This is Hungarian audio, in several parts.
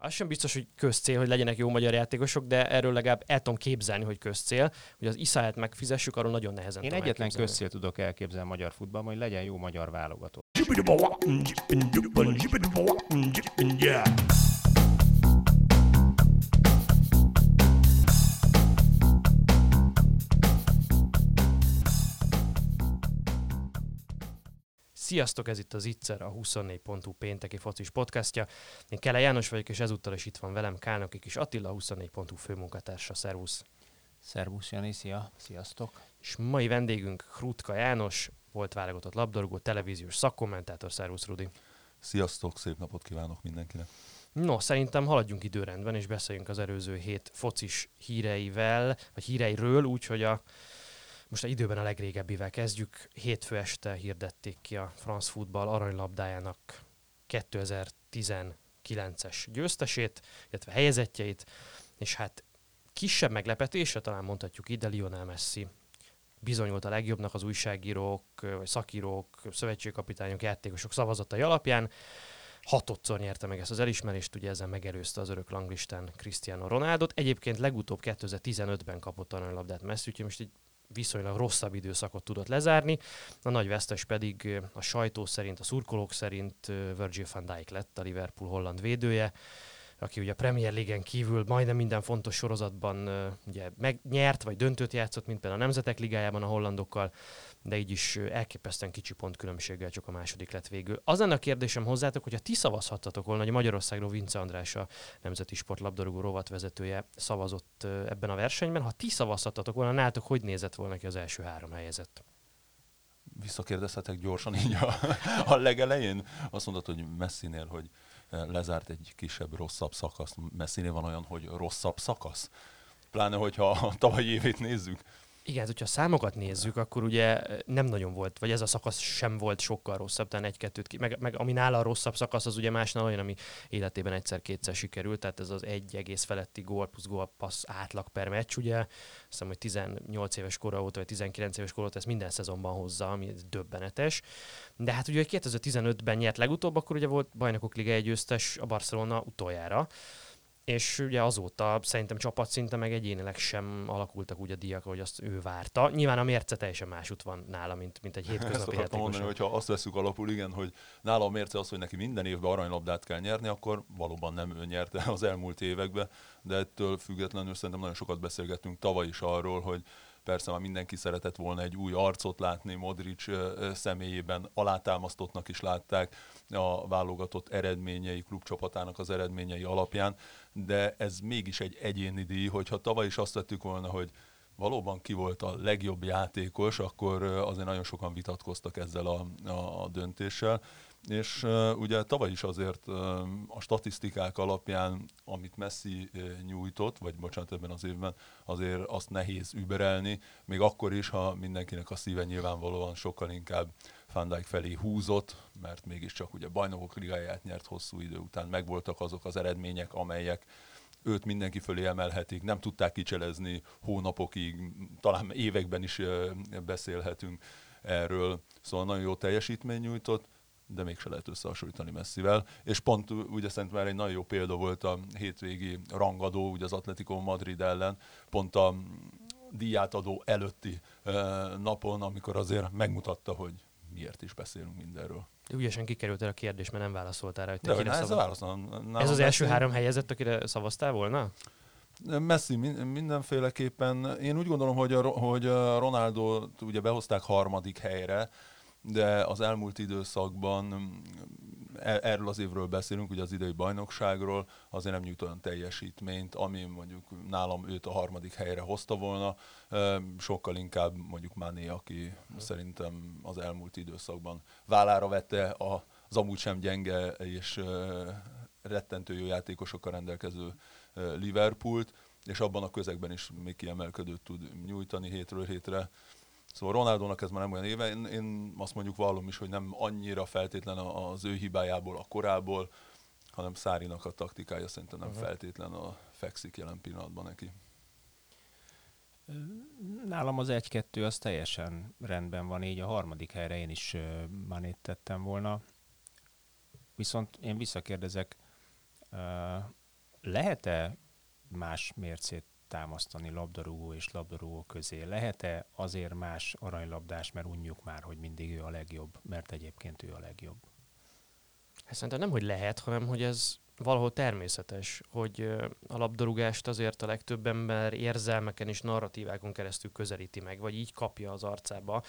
Az sem biztos, hogy közcél, hogy legyenek jó magyar játékosok, de erről legalább el tudom képzelni, hogy közcél. Hogy az Iszáját megfizessük, arról nagyon nehezen Én egyetlen elképzelni. közcél tudok elképzelni magyar futballban, hogy legyen jó magyar válogató. Sziasztok, ez itt az Itzer, a 24.hu pénteki focis podcastja. Én Kele János vagyok, és ezúttal is itt van velem Kálnoki kis Attila, a 24.hu főmunkatársa. Szervusz! Szervusz Jani, szia, sziasztok! És mai vendégünk Hrutka János, volt válogatott labdarúgó, televíziós szakkommentátor. Szervusz, Rudi! Sziasztok, szép napot kívánok mindenkinek. No, szerintem haladjunk időrendben, és beszéljünk az előző hét focis híreivel, vagy híreiről, úgyhogy a most a időben a legrégebbivel kezdjük. Hétfő este hirdették ki a France Football aranylabdájának 2019-es győztesét, illetve helyezettjeit, és hát kisebb meglepetése, talán mondhatjuk ide, Lionel Messi bizonyult a legjobbnak az újságírók, vagy szakírók, szövetségkapitányok, játékosok szavazatai alapján. Hatodszor nyerte meg ezt az elismerést, ugye ezzel megelőzte az örök langlistán Cristiano Ronaldot. Egyébként legutóbb 2015-ben kapott aranylabdát Messi, úgyhogy most egy viszonylag rosszabb időszakot tudott lezárni. A nagy vesztes pedig a sajtó szerint, a szurkolók szerint Virgil van Dijk lett a Liverpool holland védője, aki ugye a Premier League-en kívül majdnem minden fontos sorozatban ugye megnyert, vagy döntőt játszott, mint például a Nemzetek Ligájában a hollandokkal, de így is elképesztően kicsi pontkülönbséggel csak a második lett végül. Az lenne a kérdésem hozzátok, hogy ha ti szavazhattatok volna, hogy Magyarországról Vince András a Nemzeti Sportlabdarúgó rovatvezetője szavazott ebben a versenyben, ha ti szavazhattatok volna, nálatok hogy nézett volna ki az első három helyezett? Visszakérdezhetek gyorsan így a, a legelején. Azt mondod, hogy Messinél, hogy lezárt egy kisebb, rosszabb szakasz. Messinél van olyan, hogy rosszabb szakasz? Pláne, hogyha a tavalyi évét nézzük. Igen, hát, hogyha a számokat nézzük, akkor ugye nem nagyon volt, vagy ez a szakasz sem volt sokkal rosszabb, talán egy-kettőt ki. Meg, meg ami nála a rosszabb szakasz, az ugye másnál olyan, ami életében egyszer-kétszer sikerült, tehát ez az egy egész feletti gól plusz gól passz átlag per meccs, ugye. Azt hiszem, hogy 18 éves kora óta, vagy 19 éves kora óta ezt minden szezonban hozza, ami döbbenetes. De hát ugye 2015-ben nyert legutóbb, akkor ugye volt bajnokok liga egy győztes a Barcelona utoljára és ugye azóta szerintem csapatszinten meg egyénileg sem alakultak úgy a díjak, ahogy azt ő várta. Nyilván a mérce teljesen másút van nála, mint, mint egy hétköznapi Ezt mondani, hogyha azt veszük alapul, igen, hogy nála a mérce az, hogy neki minden évben aranylabdát kell nyerni, akkor valóban nem ő nyerte az elmúlt években, de ettől függetlenül szerintem nagyon sokat beszélgettünk tavaly is arról, hogy persze már mindenki szeretett volna egy új arcot látni, Modric személyében alátámasztottnak is látták a válogatott eredményei, klubcsapatának az eredményei alapján, de ez mégis egy egyéni díj, hogyha tavaly is azt vettük volna, hogy valóban ki volt a legjobb játékos, akkor azért nagyon sokan vitatkoztak ezzel a, a, döntéssel. És uh, ugye tavaly is azért uh, a statisztikák alapján, amit Messi uh, nyújtott, vagy bocsánat ebben az évben, azért azt nehéz überelni, még akkor is, ha mindenkinek a szíve nyilvánvalóan sokkal inkább Van felé húzott, mert mégiscsak ugye bajnokok ligáját nyert hosszú idő után, megvoltak azok az eredmények, amelyek őt mindenki fölé emelhetik, nem tudták kicselezni hónapokig, talán években is beszélhetünk erről, szóval nagyon jó teljesítmény nyújtott, de mégse lehet összehasonlítani messzivel. És pont ugye szerintem már egy nagyon jó példa volt a hétvégi rangadó, ugye az Atletico Madrid ellen, pont a díjátadó előtti napon, amikor azért megmutatta, hogy miért is beszélünk mindenről. Ügyesen kikerült el a kérdés, mert nem válaszoltál rá, hogy te De kire ez, szavaz... ez az első három helyezett, akire szavaztál volna? Messi mindenféleképpen. Én úgy gondolom, hogy, a, hogy a Ronaldo ugye behozták harmadik helyre, de az elmúlt időszakban erről az évről beszélünk, ugye az idei bajnokságról, azért nem nyújt olyan teljesítményt, ami mondjuk nálam őt a harmadik helyre hozta volna, sokkal inkább mondjuk Mané, aki szerintem az elmúlt időszakban vállára vette az amúgy sem gyenge és rettentő jó játékosokkal rendelkező Liverpoolt, és abban a közegben is még kiemelkedőt tud nyújtani hétről hétre. Szóval Ronaldónak ez már nem olyan éve, én, én azt mondjuk vallom is, hogy nem annyira feltétlen az ő hibájából, a korából, hanem Szárinak a taktikája szerintem nem uh-huh. feltétlen a fekszik jelen pillanatban neki. Nálam az 1-2 az teljesen rendben van, így a harmadik helyre én is Manét tettem volna. Viszont én visszakérdezek lehet-e más mércét támasztani labdarúgó és labdarúgó közé? Lehet-e azért más aranylabdás, mert unjuk már, hogy mindig ő a legjobb, mert egyébként ő a legjobb? Hát szerintem nem, hogy lehet, hanem hogy ez valahol természetes, hogy a labdarúgást azért a legtöbb ember érzelmeken és narratívákon keresztül közelíti meg, vagy így kapja az arcába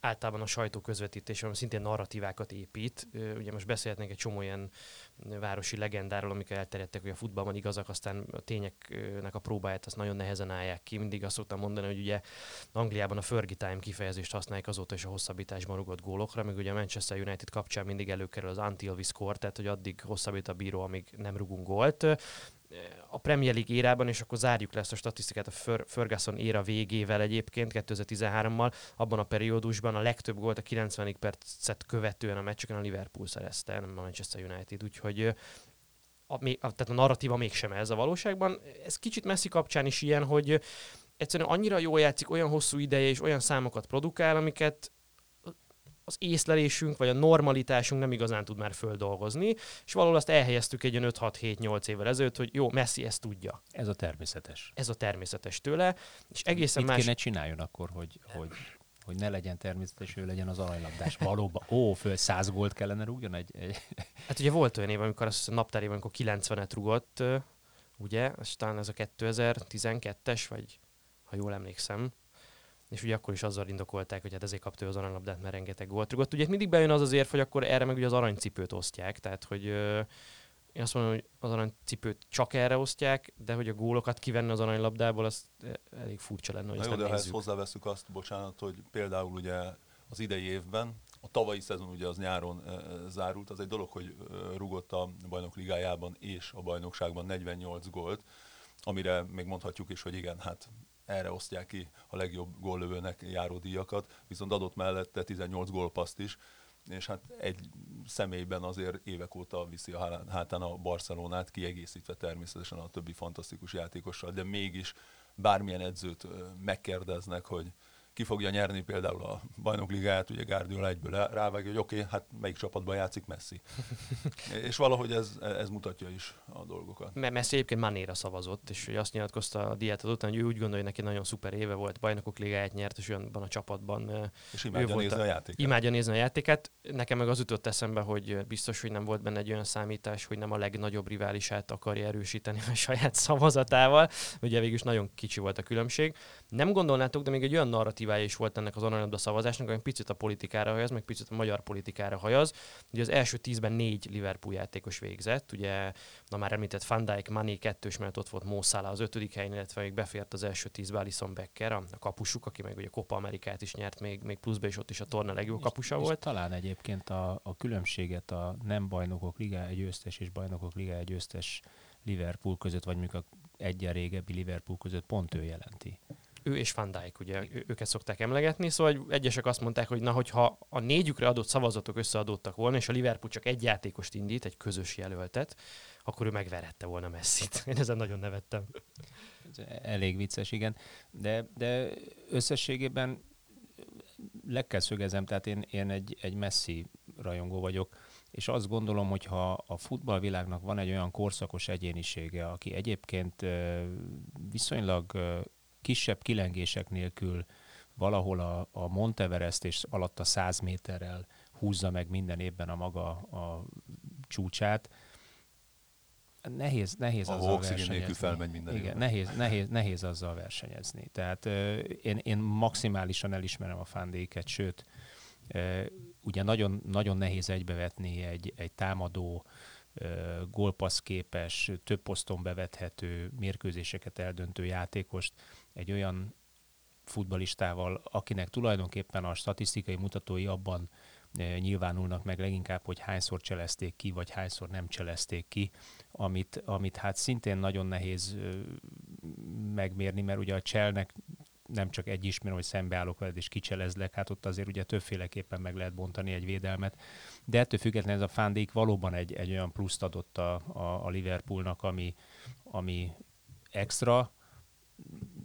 általában a sajtó közvetítés, ami szintén narratívákat épít. Ugye most beszélhetnénk egy csomó ilyen városi legendáról, amik elterjedtek, hogy a futballban igazak, aztán a tényeknek a próbáját azt nagyon nehezen állják ki. Mindig azt szoktam mondani, hogy ugye Angliában a Fergie Time kifejezést használják azóta is a hosszabbításban rugott gólokra, még ugye a Manchester United kapcsán mindig előkerül az until we score, tehát hogy addig hosszabbít a bíró, amíg nem rugunk gólt a Premier League érában, és akkor zárjuk le ezt a statisztikát a Ferguson éra végével egyébként, 2013-mal, abban a periódusban a legtöbb gólt a 90. percet követően a meccseken a Liverpool szerezte, nem a Manchester United, úgyhogy a, a, tehát a narratíva mégsem ez a valóságban. Ez kicsit messzi kapcsán is ilyen, hogy egyszerűen annyira jól játszik, olyan hosszú ideje és olyan számokat produkál, amiket az észlelésünk, vagy a normalitásunk nem igazán tud már földolgozni, és valahol azt elhelyeztük egy 5-6-7-8 évvel ezelőtt, hogy jó, Messi ezt tudja. Ez a természetes. Ez a természetes tőle, és egészen Mit más... kéne csináljon akkor, hogy, hogy hogy ne legyen természetes, ő legyen az aranylabdás. Valóban, ó, föl 100 gólt kellene rúgjon egy, egy... Hát ugye volt olyan év, amikor azt naptárében, amikor 90-et rugott, ugye, aztán ez a 2012-es, vagy ha jól emlékszem, és ugye akkor is azzal indokolták, hogy hát ezért kapta az aranylabdát, mert rengeteg gólt rugott. Ugye mindig bejön az az érv, hogy akkor erre meg ugye az aranycipőt osztják, tehát hogy ö, én azt mondom, hogy az aranycipőt csak erre osztják, de hogy a gólokat kivenni az aranylabdából, az elég furcsa lenne, hogy Na ezt jó, nem de ha nézzük. ezt hozzáveszünk azt, bocsánat, hogy például ugye az idei évben, a tavalyi szezon ugye az nyáron e, zárult, az egy dolog, hogy e, rugott a bajnok ligájában és a bajnokságban 48 gólt, amire még mondhatjuk is, hogy igen, hát erre osztják ki a legjobb góllövőnek járó díjakat, viszont adott mellette 18 gólpaszt is, és hát egy személyben azért évek óta viszi a hátán a Barcelonát, kiegészítve természetesen a többi fantasztikus játékossal, de mégis bármilyen edzőt megkérdeznek, hogy ki fogja nyerni például a bajnokligát, ugye Guardiola egyből rávágja, hogy oké, okay, hát melyik csapatban játszik Messi. és valahogy ez, ez mutatja is a dolgokat. Mert Messi egyébként Manéra szavazott, és hogy azt nyilatkozta a diátad után, hogy ő úgy gondolja, hogy neki nagyon szuper éve volt, bajnokok ligáját nyert, és olyanban a csapatban és imádja ő nézni a, a játékát. Imádja nézni a játékát. Nekem meg az jutott eszembe, hogy biztos, hogy nem volt benne egy olyan számítás, hogy nem a legnagyobb riválisát akarja erősíteni a saját szavazatával. Ugye végül is nagyon kicsi volt a különbség. Nem gondolnátok, de még egy olyan narratív motivája is volt ennek az aranylabda szavazásnak, ami picit a politikára hajaz, meg picit a magyar politikára hajaz. Ugye az első tízben négy Liverpool játékos végzett, ugye na már említett Van Dijk, Mané kettős mellett ott volt Mo Salah az ötödik helyen, illetve még befért az első tízbe Alison Becker, a, kapusuk, aki meg ugye Copa Amerikát is nyert, még, még pluszba is ott is a torna legjobb kapusa és, volt. És talán egyébként a, a különbséget a nem bajnokok ligája győztes és bajnokok ligája győztes Liverpool között, vagy mondjuk a egyen régebbi Liverpool között pont ő jelenti ő és Van Dijk, ugye őket szokták emlegetni, szóval egyesek azt mondták, hogy na, hogyha a négyükre adott szavazatok összeadottak volna, és a Liverpool csak egy játékost indít, egy közös jelöltet, akkor ő megverette volna Messi-t. Én ezen nagyon nevettem. Elég vicces, igen. De, de összességében le kell szögezem, tehát én, én egy, egy Messi rajongó vagyok, és azt gondolom, hogy ha a futballvilágnak van egy olyan korszakos egyénisége, aki egyébként viszonylag kisebb kilengések nélkül valahol a, a Monteverest és alatt a 100 méterrel húzza meg minden évben a maga a csúcsát, nehéz, nehéz a azzal versenyezni. felmegy minden Igen, nehéz, nehéz, nehéz azzal versenyezni. Tehát uh, én, én maximálisan elismerem a fándéket, sőt, uh, ugye nagyon, nagyon nehéz egybevetni egy, egy támadó gólpassz képes, több poszton bevethető, mérkőzéseket eldöntő játékost egy olyan futbalistával, akinek tulajdonképpen a statisztikai mutatói abban nyilvánulnak meg leginkább, hogy hányszor cselezték ki, vagy hányszor nem cselezték ki, amit, amit hát szintén nagyon nehéz megmérni, mert ugye a cselnek nem csak egy ismer, hogy szembeállok veled és kicselezlek, hát ott azért ugye többféleképpen meg lehet bontani egy védelmet, de ettől függetlenül ez a fándék valóban egy, egy olyan pluszt adott a, a, a Liverpoolnak, ami, ami extra,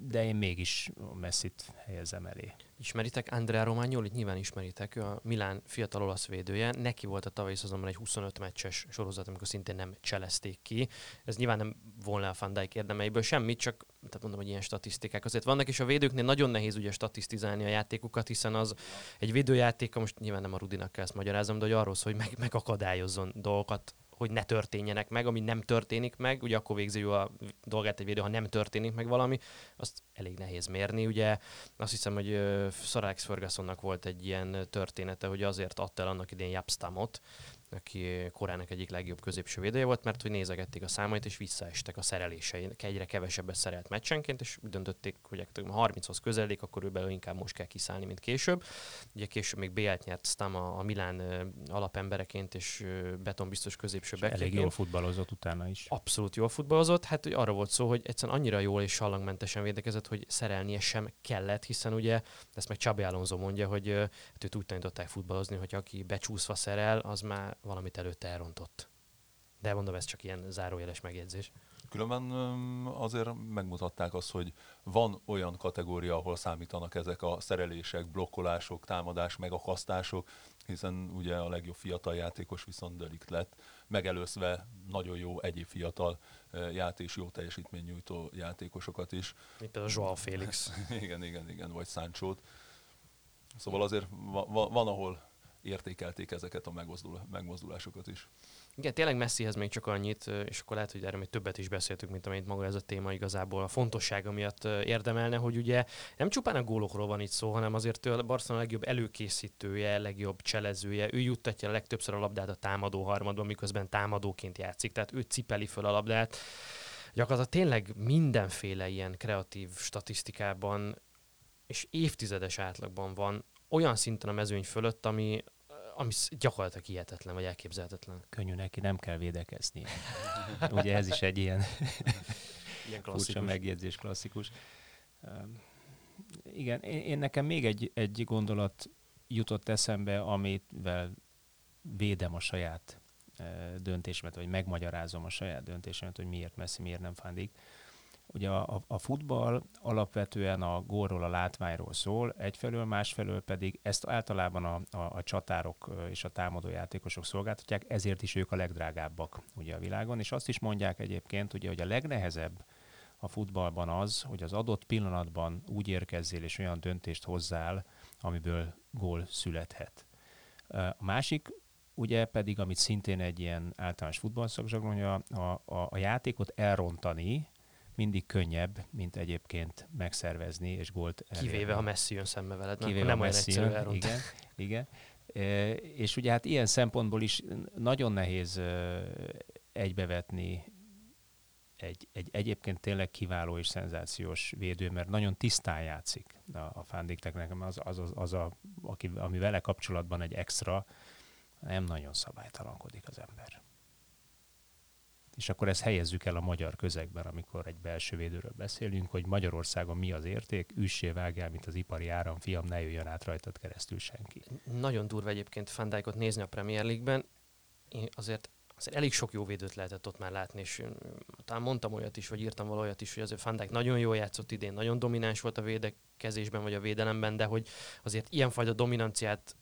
de én mégis messzit helyezem elé. Ismeritek Andrea Romagnoli? Nyilván ismeritek, ő a Milán fiatal olasz védője. Neki volt a tavalyi szezonban egy 25 meccses sorozat, amikor szintén nem cselezték ki. Ez nyilván nem volna a Van Dijk érdemeiből semmit, csak tehát mondom, hogy ilyen statisztikák azért vannak, és a védőknél nagyon nehéz ugye statisztizálni a játékukat, hiszen az egy védőjátéka, most nyilván nem a Rudinak kell ezt magyarázom, de hogy arról szól, hogy meg, megakadályozzon dolgokat hogy ne történjenek meg, ami nem történik meg, ugye akkor végzi a dolgát egy védő, ha nem történik meg valami, azt elég nehéz mérni. Ugye azt hiszem, hogy Sir Alex Fergusonnak volt egy ilyen története, hogy azért adta el annak idén Japstamot, aki korának egyik legjobb középső védője volt, mert hogy nézegették a számait, és visszaestek a szerelései. Egyre kevesebbet szerelt meccsenként, és úgy döntötték, hogy 30-hoz közelik, akkor ő belőle inkább most kell kiszállni, mint később. Ugye később még B-t nyert Stam a, a Milán alapembereként, és beton biztos középső Elég jól futballozott utána is. Abszolút jól futballozott. Hát hogy arra volt szó, hogy egyszerűen annyira jól és sallangmentesen védekezett, hogy szerelnie sem kellett, hiszen ugye ezt meg Csabi Alonso mondja, hogy hát őt úgy tanították futballozni, hogy aki becsúszva szerel, az már valamit előtte elrontott. De mondom, ez csak ilyen zárójeles megjegyzés. Különben azért megmutatták azt, hogy van olyan kategória, ahol számítanak ezek a szerelések, blokkolások, támadás, megakasztások, hiszen ugye a legjobb fiatal játékos viszont Delikt lett, megelőzve nagyon jó egyéb fiatal játék, jó teljesítmény nyújtó játékosokat is. Mint például Joao Félix. igen, igen, igen, vagy Sancho-t. Szóval azért van, van ahol értékelték ezeket a megmozdul, megmozdulásokat is. Igen, tényleg Messihez még csak annyit, és akkor lehet, hogy erről még többet is beszéltük, mint amit maga ez a téma igazából a fontossága miatt érdemelne, hogy ugye nem csupán a gólokról van itt szó, hanem azért a Barcelona legjobb előkészítője, legjobb cselezője, ő juttatja legtöbbször a labdát a támadó harmadban, miközben támadóként játszik, tehát ő cipeli föl a labdát. Gyakorlatilag tényleg mindenféle ilyen kreatív statisztikában és évtizedes átlagban van olyan szinten a mezőny fölött, ami, ami gyakorlatilag hihetetlen, vagy elképzelhetetlen. Könnyű neki, nem kell védekezni. Ugye ez is egy ilyen, ilyen klasszikus. megjegyzés, klasszikus. Um, igen, én, én nekem még egy, egy gondolat jutott eszembe, amivel védem a saját döntésemet, vagy megmagyarázom a saját döntésemet, hogy miért Messi, miért nem Fandik. Ugye a, a futball alapvetően a gólról, a látványról szól, egyfelől, másfelől pedig ezt általában a, a, a csatárok és a támadójátékosok szolgáltatják, ezért is ők a legdrágábbak ugye a világon, és azt is mondják egyébként, ugye, hogy a legnehezebb a futballban az, hogy az adott pillanatban úgy érkezzél és olyan döntést hozzál, amiből gól születhet. A másik ugye pedig, amit szintén egy ilyen általános futballszakzsargon, a, a, a, a játékot elrontani, mindig könnyebb, mint egyébként megszervezni és gólt elérni. Kivéve, ha Messi jön szembe veled, Kivéve, nem olyan egyszerű jön, Igen, igen. E, és ugye hát ilyen szempontból is nagyon nehéz egybevetni egy, egy egyébként tényleg kiváló és szenzációs védő, mert nagyon tisztán játszik a, a Fándiktek, nekem az, az, az, az a, aki, ami vele kapcsolatban egy extra, nem nagyon szabálytalankodik az ember. És akkor ezt helyezzük el a magyar közegben, amikor egy belső védőről beszélünk, hogy Magyarországon mi az érték, üssé vágjál, mint az ipari áram, fiam, ne jöjjön át rajtad keresztül senki. Nagyon durva egyébként Fandijkot nézni a Premier League-ben. Én azért azért elég sok jó védőt lehetett ott már látni, és talán mondtam olyat is, vagy írtam valójat is, hogy azért Fandijk nagyon jól játszott idén, nagyon domináns volt a védekezésben, vagy a védelemben, de hogy azért ilyenfajta dominanciát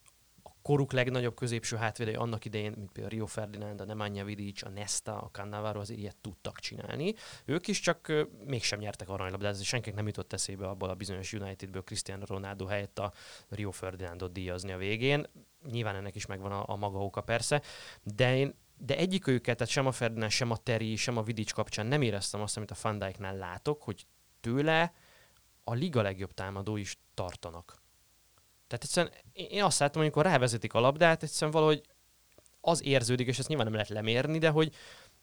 koruk legnagyobb középső hátvédei annak idején, mint például Rio Ferdinand, a Nemanja Vidic, a Nesta, a Cannavaro azért ilyet tudtak csinálni. Ők is csak mégsem nyertek aranylabdát, ez senkinek nem jutott eszébe abból a bizonyos Unitedből Cristiano Ronaldo helyett a Rio Ferdinandot díjazni a végén. Nyilván ennek is megvan a, a maga oka persze, de én de egyik őket, tehát sem a Ferdinand, sem a Terry, sem a Vidic kapcsán nem éreztem azt, amit a Van látok, hogy tőle a liga legjobb támadó is tartanak. Tehát egyszerűen én azt látom, amikor rávezetik a labdát, egyszerűen valahogy az érződik, és ezt nyilván nem lehet lemérni, de hogy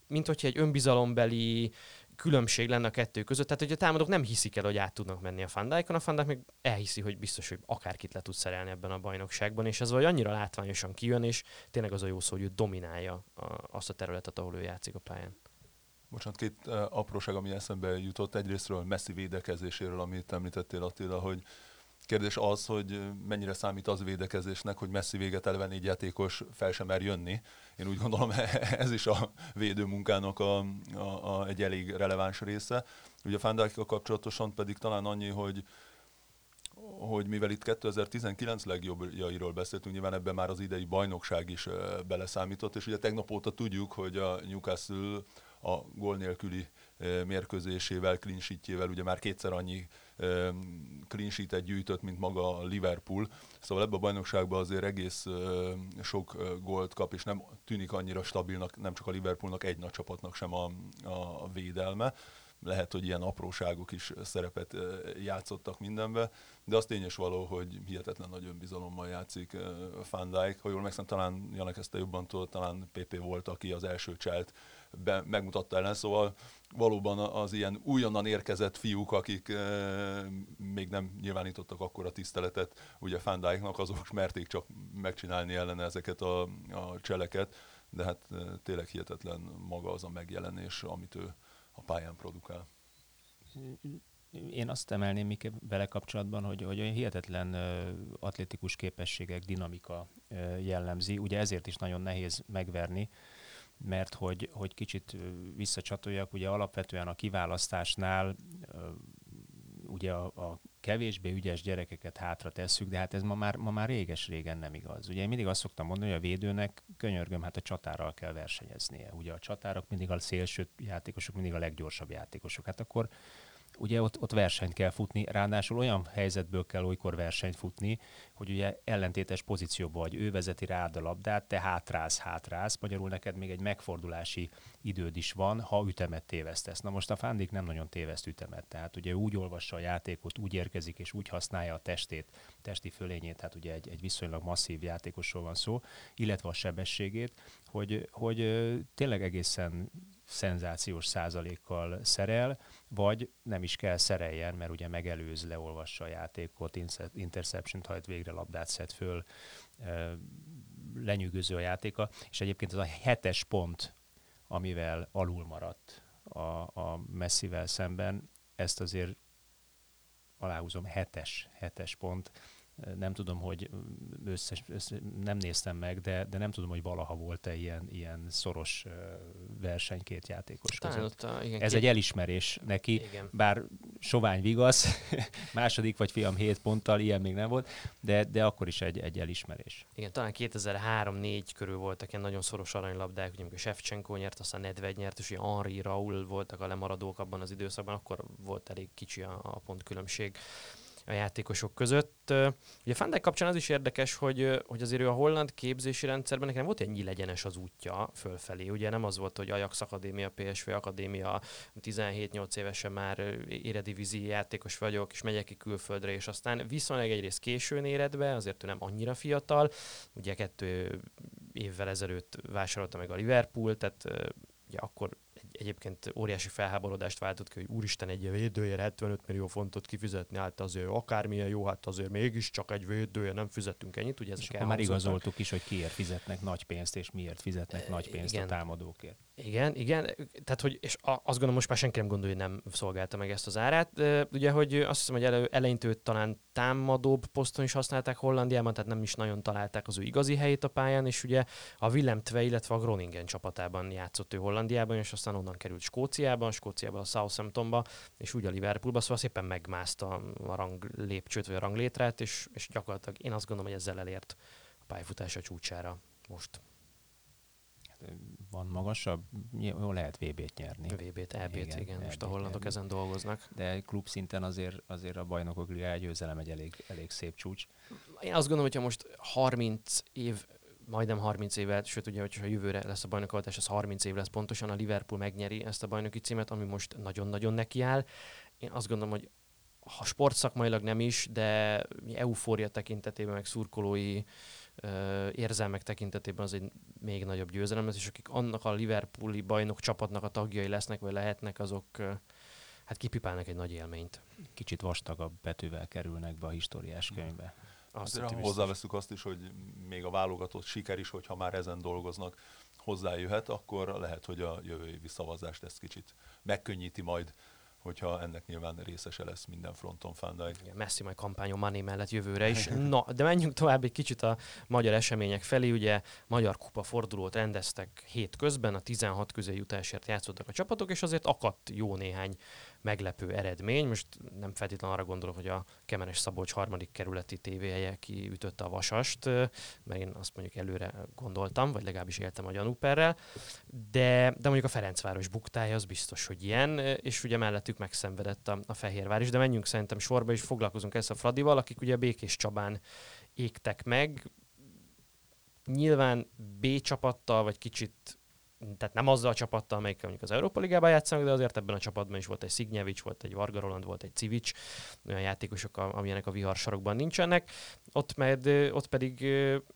mint hogyha egy önbizalombeli különbség lenne a kettő között. Tehát, hogy a támadók nem hiszik el, hogy át tudnak menni a fandáikon, a fandák meg elhiszi, hogy biztos, hogy akárkit le tud szerelni ebben a bajnokságban, és ez vagy annyira látványosan kijön, és tényleg az a jó szó, hogy ő dominálja azt a területet, ahol ő játszik a pályán. Bocsánat, két uh, apróság, ami eszembe jutott. Egyrésztről Messi védekezéséről, amit említettél Attila, hogy Kérdés az, hogy mennyire számít az védekezésnek, hogy messzi véget elve négy játékos fel sem mer jönni. Én úgy gondolom, ez is a védőmunkának a, a, a, egy elég releváns része. Ugye a Fandajkkal kapcsolatosan pedig talán annyi, hogy hogy mivel itt 2019 legjobbjairól beszéltünk, nyilván ebben már az idei bajnokság is beleszámított, és ugye tegnap óta tudjuk, hogy a Newcastle a gól nélküli mérkőzésével, clean sheetjével ugye már kétszer annyi clean sheet gyűjtött, mint maga a Liverpool. Szóval ebbe a bajnokságban azért egész sok gólt kap, és nem tűnik annyira stabilnak, nem csak a Liverpoolnak, egy nagy csapatnak sem a, a védelme lehet, hogy ilyen apróságok is szerepet játszottak mindenbe, de az tényes való, hogy hihetetlen nagy önbizalommal játszik Van Dijk. Ha jól megszem, talán Janek ezt jobban tudod, talán PP volt, aki az első cselt be, megmutatta ellen, szóval valóban az ilyen újonnan érkezett fiúk, akik e, még nem nyilvánítottak akkor a tiszteletet ugye Van Dijknak, azok merték csak megcsinálni ellene ezeket a, a cseleket, de hát e, tényleg hihetetlen maga az a megjelenés, amit ő a pályán produkál. Én azt emelném még vele kapcsolatban, hogy, hogy olyan hihetetlen uh, atlétikus képességek, dinamika uh, jellemzi. Ugye ezért is nagyon nehéz megverni, mert hogy, hogy kicsit visszacsatoljak, ugye alapvetően a kiválasztásnál ugye a, a kevésbé ügyes gyerekeket hátra tesszük, de hát ez ma már, ma már réges-régen nem igaz. Ugye én mindig azt szoktam mondani, hogy a védőnek könyörgöm, hát a csatárral kell versenyeznie. Ugye a csatárok mindig a szélső játékosok, mindig a leggyorsabb játékosok. Hát akkor ugye ott, ott versenyt kell futni, ráadásul olyan helyzetből kell olykor versenyt futni, hogy ugye ellentétes pozícióban vagy, ő vezeti rád a labdát, te hátrász, hátrász, magyarul neked még egy megfordulási időd is van, ha ütemet tévesztesz. Na most a Fándik nem nagyon téveszt ütemet, tehát ugye úgy olvassa a játékot, úgy érkezik és úgy használja a testét, testi fölényét, tehát ugye egy, egy viszonylag masszív játékosról van szó, illetve a sebességét, hogy, hogy tényleg egészen szenzációs százalékkal szerel, vagy nem is kell szereljen, mert ugye megelőz, leolvassa a játékot, interception hajt végre, labdát szed föl, lenyűgöző a játéka, és egyébként az a hetes pont, amivel alul maradt a, a messzivel szemben, ezt azért aláhúzom, hetes, hetes pont, nem tudom, hogy összes, össze, nem néztem meg, de, de nem tudom, hogy valaha volt-e ilyen, ilyen szoros verseny két játékos Talán között. A, igen, Ez két... egy elismerés neki, igen. bár sovány vigasz, második vagy fiam hét ponttal, ilyen még nem volt, de, de akkor is egy, egy elismerés. Igen, talán 2003-4 körül voltak ilyen nagyon szoros aranylabdák, ugye amikor Shevchenko nyert, aztán Nedved nyert, és Henri, Raul voltak a lemaradók abban az időszakban, akkor volt elég kicsi a, a pontkülönbség a játékosok között. Ugye Fandek kapcsán az is érdekes, hogy, hogy azért ő a holland képzési rendszerben nekem volt ennyi legyenes az útja fölfelé. Ugye nem az volt, hogy Ajax Akadémia, PSV Akadémia, 17-8 évesen már éredivízi játékos vagyok, és megyek ki külföldre, és aztán viszonylag egyrészt későn éred be, azért ő nem annyira fiatal. Ugye kettő évvel ezelőtt vásárolta meg a Liverpool, tehát ugye akkor egyébként óriási felháborodást váltott ki, hogy úristen egy védőért 75 millió fontot kifizetni, hát azért akármilyen jó, hát azért mégiscsak egy védője nem fizettünk ennyit. Ugye ezek és már igazoltuk is, hogy kiért fizetnek nagy pénzt, és miért fizetnek nagy pénzt igen. a támadókért. Igen, igen, tehát hogy, és azt gondolom most már senki nem gondolja, hogy nem szolgálta meg ezt az árát. Ugye, hogy azt hiszem, hogy elő, eleintő talán támadóbb poszton is használták Hollandiában, tehát nem is nagyon találták az ő igazi helyét a pályán, és ugye a Willem Tve, illetve a Groningen csapatában játszott ő Hollandiában, és aztán onnan került Skóciában, Skóciában a Southamptonba, és úgy a Liverpoolba, szóval szépen megmászta a rang lépcsőt, vagy a ranglétrát, és, és gyakorlatilag én azt gondolom, hogy ezzel elért a pályafutása csúcsára most van magasabb, jó lehet VB-t nyerni. VB-t, EB-t, igen, igen most a hollandok ezen dolgoznak. De klub szinten azért, azért a bajnokok ligája győzelem egy elég, elég szép csúcs. Én azt gondolom, hogyha most 30 év majdnem 30 évet, sőt ugye, hogyha jövőre lesz a bajnokoltás, az 30 év lesz pontosan, a Liverpool megnyeri ezt a bajnoki címet, ami most nagyon-nagyon nekiáll. Én azt gondolom, hogy ha sportszakmailag nem is, de eufória tekintetében, meg szurkolói érzelmek tekintetében az egy még nagyobb győzelem lesz, és akik annak a Liverpooli bajnok csapatnak a tagjai lesznek, vagy lehetnek, azok hát kipipálnak egy nagy élményt. Kicsit vastagabb betűvel kerülnek be a históriás könyvbe. Azt hozzáveszünk azt is, hogy még a válogatott siker is, hogyha már ezen dolgoznak, hozzájöhet, akkor lehet, hogy a jövő évi szavazást ezt kicsit megkönnyíti majd hogyha ennek nyilván részese lesz minden fronton Fandai. Igen, Messi majd kampányon Money mellett jövőre is. Na, de menjünk tovább egy kicsit a magyar események felé. Ugye Magyar Kupa fordulót rendeztek hét közben, a 16 jutásért játszottak a csapatok, és azért akadt jó néhány meglepő eredmény. Most nem feltétlenül arra gondolok, hogy a Kemenes Szabolcs harmadik kerületi tévéhelye kiütötte a vasast, mert én azt mondjuk előre gondoltam, vagy legalábbis éltem a gyanúperrel, de, de mondjuk a Ferencváros buktája az biztos, hogy ilyen, és ugye mellettük megszenvedett a, a Fehérvár is, de menjünk szerintem sorba, és foglalkozunk ezt a Fradival, akik ugye Békés Csabán égtek meg, nyilván B csapattal, vagy kicsit tehát nem azzal a csapattal, amelyik mondjuk az Európa Ligában játszanak, de azért ebben a csapatban is volt egy Szignyevics, volt egy Varga Roland, volt egy Civics, olyan játékosok, amilyenek a vihar sarokban nincsenek. Ott, med, ott pedig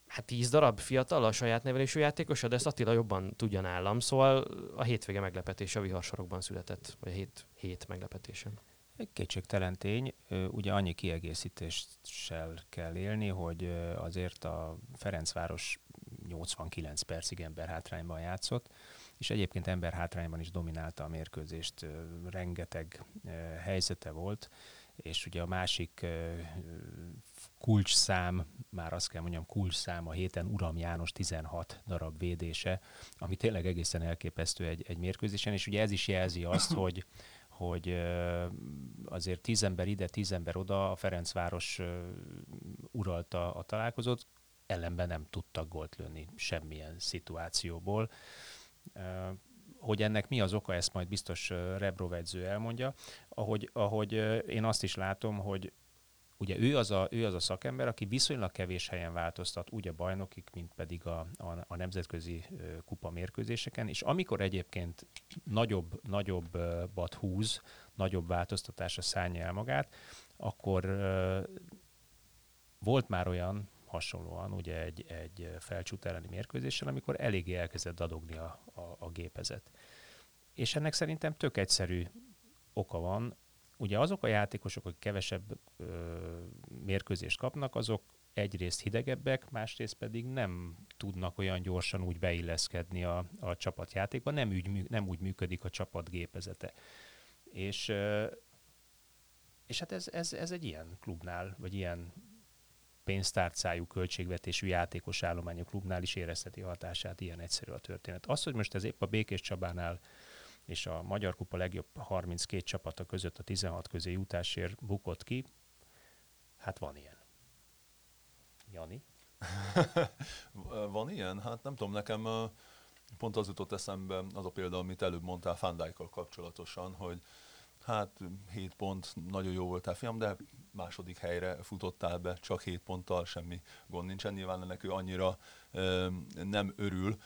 hát tíz darab fiatal a saját nevelésű játékos, de ezt Attila jobban tudja nálam, szóval a hétvége meglepetése a vihar sarokban született, vagy a hét, hét meglepetése. Kétségtelen tény, ugye annyi kiegészítéssel kell élni, hogy azért a Ferencváros 89 percig ember hátrányban játszott, és egyébként ember hátrányban is dominálta a mérkőzést, rengeteg helyzete volt, és ugye a másik kulcsszám, már azt kell mondjam, kulcsszám a héten Uram János 16 darab védése, ami tényleg egészen elképesztő egy, egy mérkőzésen, és ugye ez is jelzi azt, hogy, hogy azért tíz ember ide, tíz ember oda, a Ferencváros uralta a találkozót, ellenben nem tudtak gólt lőni semmilyen szituációból. Hogy ennek mi az oka, ezt majd biztos Rebrov edző elmondja. Ahogy, ahogy én azt is látom, hogy ugye ő az, a, ő az a szakember, aki viszonylag kevés helyen változtat, úgy a bajnokik, mint pedig a, a, a nemzetközi kupa mérkőzéseken, és amikor egyébként nagyobb, nagyobbat húz, nagyobb változtatásra szállja el magát, akkor volt már olyan, hasonlóan ugye egy, egy felcsút elleni mérkőzésen, amikor eléggé elkezdett dadogni a, a, a gépezet. És ennek szerintem tök egyszerű oka van. Ugye azok a játékosok, akik kevesebb ö, mérkőzést kapnak, azok egyrészt hidegebbek, másrészt pedig nem tudnak olyan gyorsan úgy beilleszkedni a, a csapatjátékba, nem úgy, nem úgy működik a csapat gépezete. És, és hát ez, ez, ez egy ilyen klubnál, vagy ilyen pénztárcájú, költségvetésű játékos állományú klubnál is érezheti hatását, ilyen egyszerű a történet. Az, hogy most ez épp a Békés Csabánál és a Magyar Kupa legjobb 32 csapata között a 16 közé jutásért bukott ki, hát van ilyen. Jani? van ilyen? Hát nem tudom, nekem pont az jutott eszembe az a példa, amit előbb mondtál Fandajkkal kapcsolatosan, hogy hát 7 pont, nagyon jó voltál fiam, de második helyre futottál be, csak 7 ponttal, semmi gond nincsen. Nyilván ennek ő annyira ö, nem örül.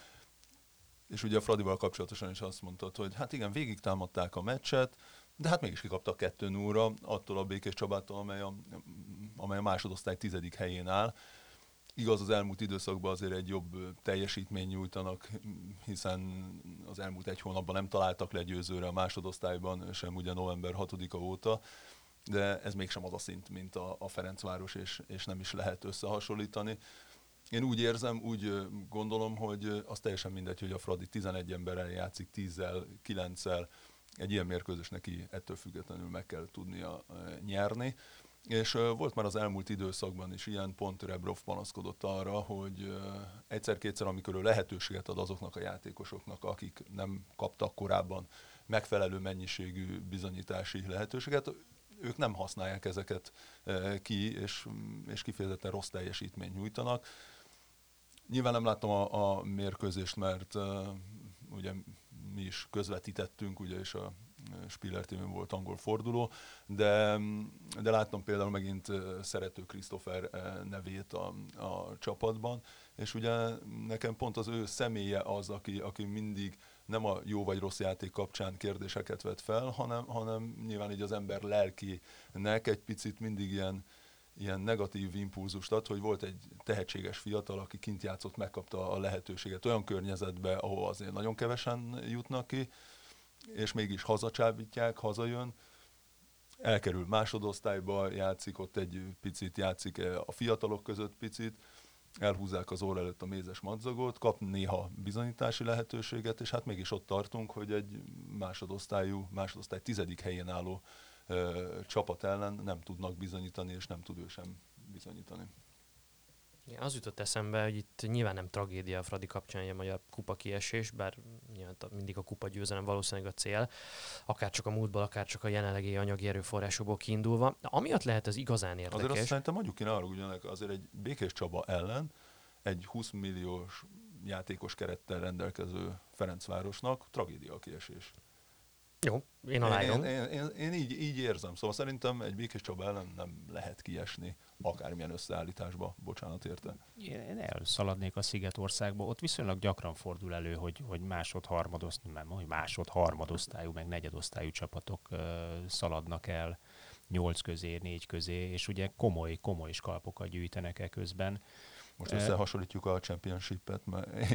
És ugye a Fradival kapcsolatosan is azt mondtad, hogy hát igen, végig támadták a meccset, de hát mégis kikaptak 2 0 attól a Békés Csabától, amely a, amely a másodosztály tizedik helyén áll. Igaz, az elmúlt időszakban azért egy jobb teljesítmény nyújtanak, hiszen az elmúlt egy hónapban nem találtak le győzőre a másodosztályban, sem ugye november 6-a óta, de ez mégsem az a szint, mint a, a Ferencváros, és, és nem is lehet összehasonlítani. Én úgy érzem, úgy gondolom, hogy az teljesen mindegy, hogy a Fradi 11 emberrel játszik, 10-zel, 9-el, egy ilyen mérkőzés neki ettől függetlenül meg kell tudnia nyerni. És volt már az elmúlt időszakban is ilyen, pont Rebrov panaszkodott arra, hogy egyszer-kétszer, amikor ő lehetőséget ad azoknak a játékosoknak, akik nem kaptak korábban megfelelő mennyiségű bizonyítási lehetőséget, ők nem használják ezeket ki, és, és kifejezetten rossz teljesítményt nyújtanak. Nyilván nem láttam a, a mérkőzést, mert uh, ugye mi is közvetítettünk, ugye, és a Spiller tv volt angol forduló, de, de láttam például megint szerető Christopher nevét a, a csapatban, és ugye nekem pont az ő személye az, aki, aki mindig nem a jó vagy rossz játék kapcsán kérdéseket vet fel, hanem, hanem nyilván így az ember lelkinek egy picit mindig ilyen, ilyen negatív impulzust ad, hogy volt egy tehetséges fiatal, aki kint játszott, megkapta a lehetőséget olyan környezetbe, ahol azért nagyon kevesen jutnak ki, és mégis hazacsábítják, hazajön, elkerül másodosztályba, játszik ott egy picit, játszik a fiatalok között picit, elhúzzák az óra előtt a mézes madzagot, kap néha bizonyítási lehetőséget, és hát mégis ott tartunk, hogy egy másodosztályú, másodosztály tizedik helyén álló ö, csapat ellen nem tudnak bizonyítani, és nem tud ő sem bizonyítani. Igen, az jutott eszembe, hogy itt nyilván nem tragédia a Fradi kapcsán a magyar kupa kiesés, bár nyilván mindig a kupa győzelem valószínűleg a cél, akár csak a múltból, akár csak a jelenlegi anyagi erőforrásokból kiindulva. De amiatt lehet az igazán érdekes. Azért azt szerintem mondjuk kéne arra, ugyanek azért egy Békés Csaba ellen egy 20 milliós játékos kerettel rendelkező Ferencvárosnak tragédia a kiesés. Jó, én aláírom. Én, én, én, én így, így érzem, szóval szerintem egy Békés Csaba ellen nem lehet kiesni akármilyen összeállításba, bocsánat érte. Én elszaladnék a Szigetországba, ott viszonylag gyakran fordul elő, hogy, hogy másod, harmadosztályú, nem, hogy másod, harmadosztályú, meg negyedosztályú csapatok uh, szaladnak el nyolc közé, négy közé, és ugye komoly, komoly skalpokat gyűjtenek e közben. Most összehasonlítjuk a Championship-et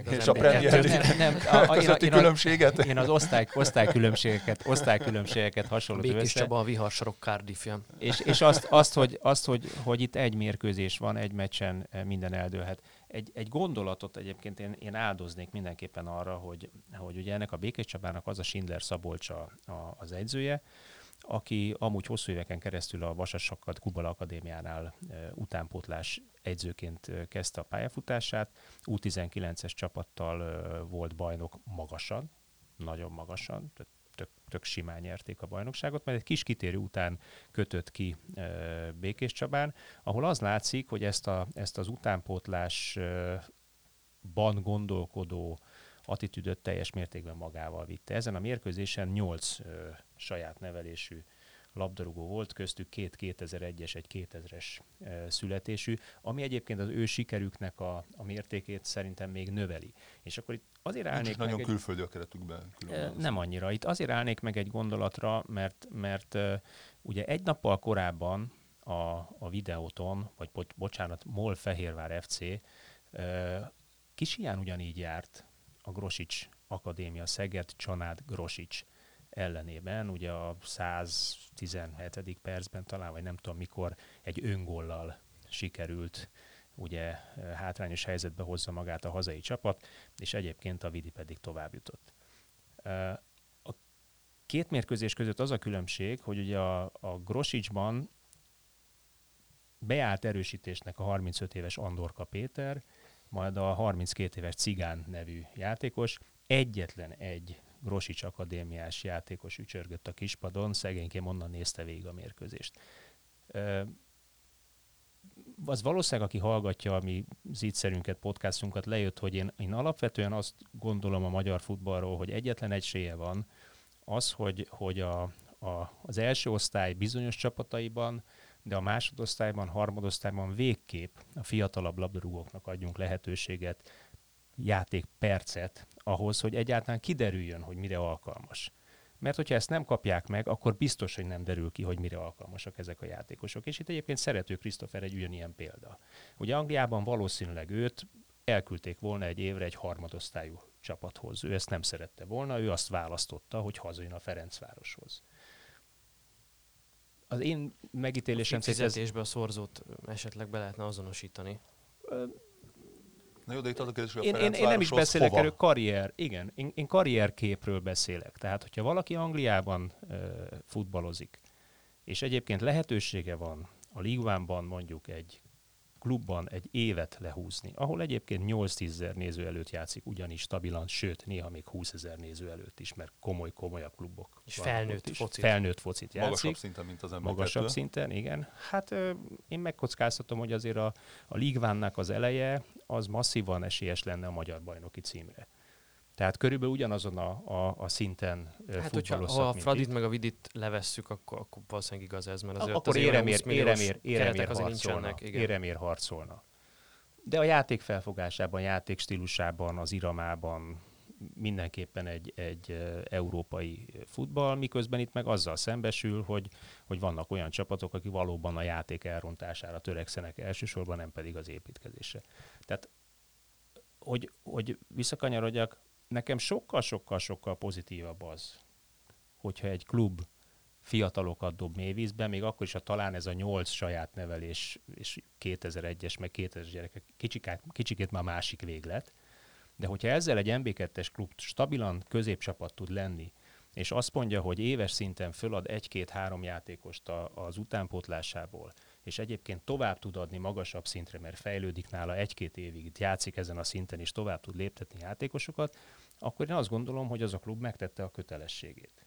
és a Premier nem, nem, a, a, közötti én, különbséget? Én az osztály, osztálykülönbségeket, osztálykülönbségeket hasonlítom Békés össze. Csaba a viharsarok Cardiffja. És, és azt, azt, hogy, azt hogy, hogy itt egy mérkőzés van, egy meccsen minden eldőlhet. Egy, egy gondolatot egyébként én, én áldoznék mindenképpen arra, hogy, hogy ugye ennek a Békés Csabának az a Schindler Szabolcsa a, az egyzője, aki amúgy hosszú éveken keresztül a Vasassakkad Kubala Akadémiánál utánpótlás egyzőként kezdte a pályafutását. U19-es csapattal volt bajnok magasan, nagyon magasan, tehát tök, tök simán nyerték a bajnokságot, mert egy kis kitérő után kötött ki e, Békés Csabán, ahol az látszik, hogy ezt, a, ezt az utánpótlásban gondolkodó attitűdöt teljes mértékben magával vitte. Ezen a mérkőzésen nyolc ö, saját nevelésű labdarúgó volt, köztük két 2001-es, egy 2000-es e, születésű, ami egyébként az ő sikerüknek a, a mértékét szerintem még növeli. És akkor itt azért állnék Nincs meg nagyon egy, külföldi a keretükben. e, Nem annyira. Itt azért állnék meg egy gondolatra, mert, mert e, ugye egy nappal korábban a, a videóton, vagy bo, bocsánat, MOL Fehérvár FC Kisiján ugyanígy járt, Grosics Akadémia Szeged Csanád Grosics ellenében, ugye a 117. percben talán, vagy nem tudom mikor, egy öngollal sikerült ugye hátrányos helyzetbe hozza magát a hazai csapat, és egyébként a Vidi pedig tovább jutott. A két mérkőzés között az a különbség, hogy ugye a, a Grosicsban beállt erősítésnek a 35 éves Andorka Péter, majd a 32 éves Cigán nevű játékos, egyetlen egy Grosics akadémiás játékos ücsörgött a kispadon, szegényként onnan nézte végig a mérkőzést. Az valószínűleg, aki hallgatja a mi zítszerünket, podcastunkat, lejött, hogy én, én alapvetően azt gondolom a magyar futballról, hogy egyetlen egy van, az, hogy, hogy a, a, az első osztály bizonyos csapataiban de a másodosztályban, harmadosztályban végképp a fiatalabb labdarúgóknak adjunk lehetőséget, játékpercet ahhoz, hogy egyáltalán kiderüljön, hogy mire alkalmas. Mert hogyha ezt nem kapják meg, akkor biztos, hogy nem derül ki, hogy mire alkalmasak ezek a játékosok. És itt egyébként szerető Christopher egy ugyanilyen példa. Ugye Angliában valószínűleg őt elküldték volna egy évre egy harmadosztályú csapathoz. Ő ezt nem szerette volna, ő azt választotta, hogy hazajön a Ferencvároshoz az én megítélésem a fizetésbe ez... a szorzót esetleg be lehetne azonosítani. Na jó, de itt az a kérdés, hogy én, én, én nem is beszélek erről, karrier, igen, én, én karrierképről beszélek. Tehát, hogyha valaki Angliában uh, futballozik, és egyébként lehetősége van a Ligvánban mondjuk egy klubban egy évet lehúzni, ahol egyébként 8-10 ezer néző előtt játszik ugyanis stabilan, sőt, néha még 20 ezer néző előtt is, mert komoly-komolyabb klubok. És felnőtt is. focit. Felnőtt focit játszik. Magasabb szinten, mint az ember Magasabb szinten, igen. Hát ö, én megkockáztatom, hogy azért a, a Ligvánnak az eleje az masszívan esélyes lenne a magyar bajnoki címre. Tehát körülbelül ugyanazon a, a, a szinten Hát, hogyha ha a Fradit meg a Vidit levesszük, akkor, akkor valószínűleg igaz ez, mert azért akkor éremér, éremér, éremér, harcolna, éremér harcolna. De a játék felfogásában, játék stílusában, az iramában mindenképpen egy, egy európai futball, miközben itt meg azzal szembesül, hogy, hogy vannak olyan csapatok, akik valóban a játék elrontására törekszenek elsősorban, nem pedig az építkezésre. Tehát, hogy, hogy visszakanyarodjak, nekem sokkal-sokkal-sokkal pozitívabb az, hogyha egy klub fiatalokat dob mélyvízbe, még akkor is, ha talán ez a nyolc saját nevelés és 2001-es, meg 2000-es gyerekek kicsikát, kicsikét már másik véglet, de hogyha ezzel egy MB2-es klub stabilan középcsapat tud lenni, és azt mondja, hogy éves szinten fölad egy-két-három játékost a, az utánpótlásából, és egyébként tovább tud adni magasabb szintre, mert fejlődik nála egy-két évig, játszik ezen a szinten, és tovább tud léptetni játékosokat, akkor én azt gondolom, hogy az a klub megtette a kötelességét.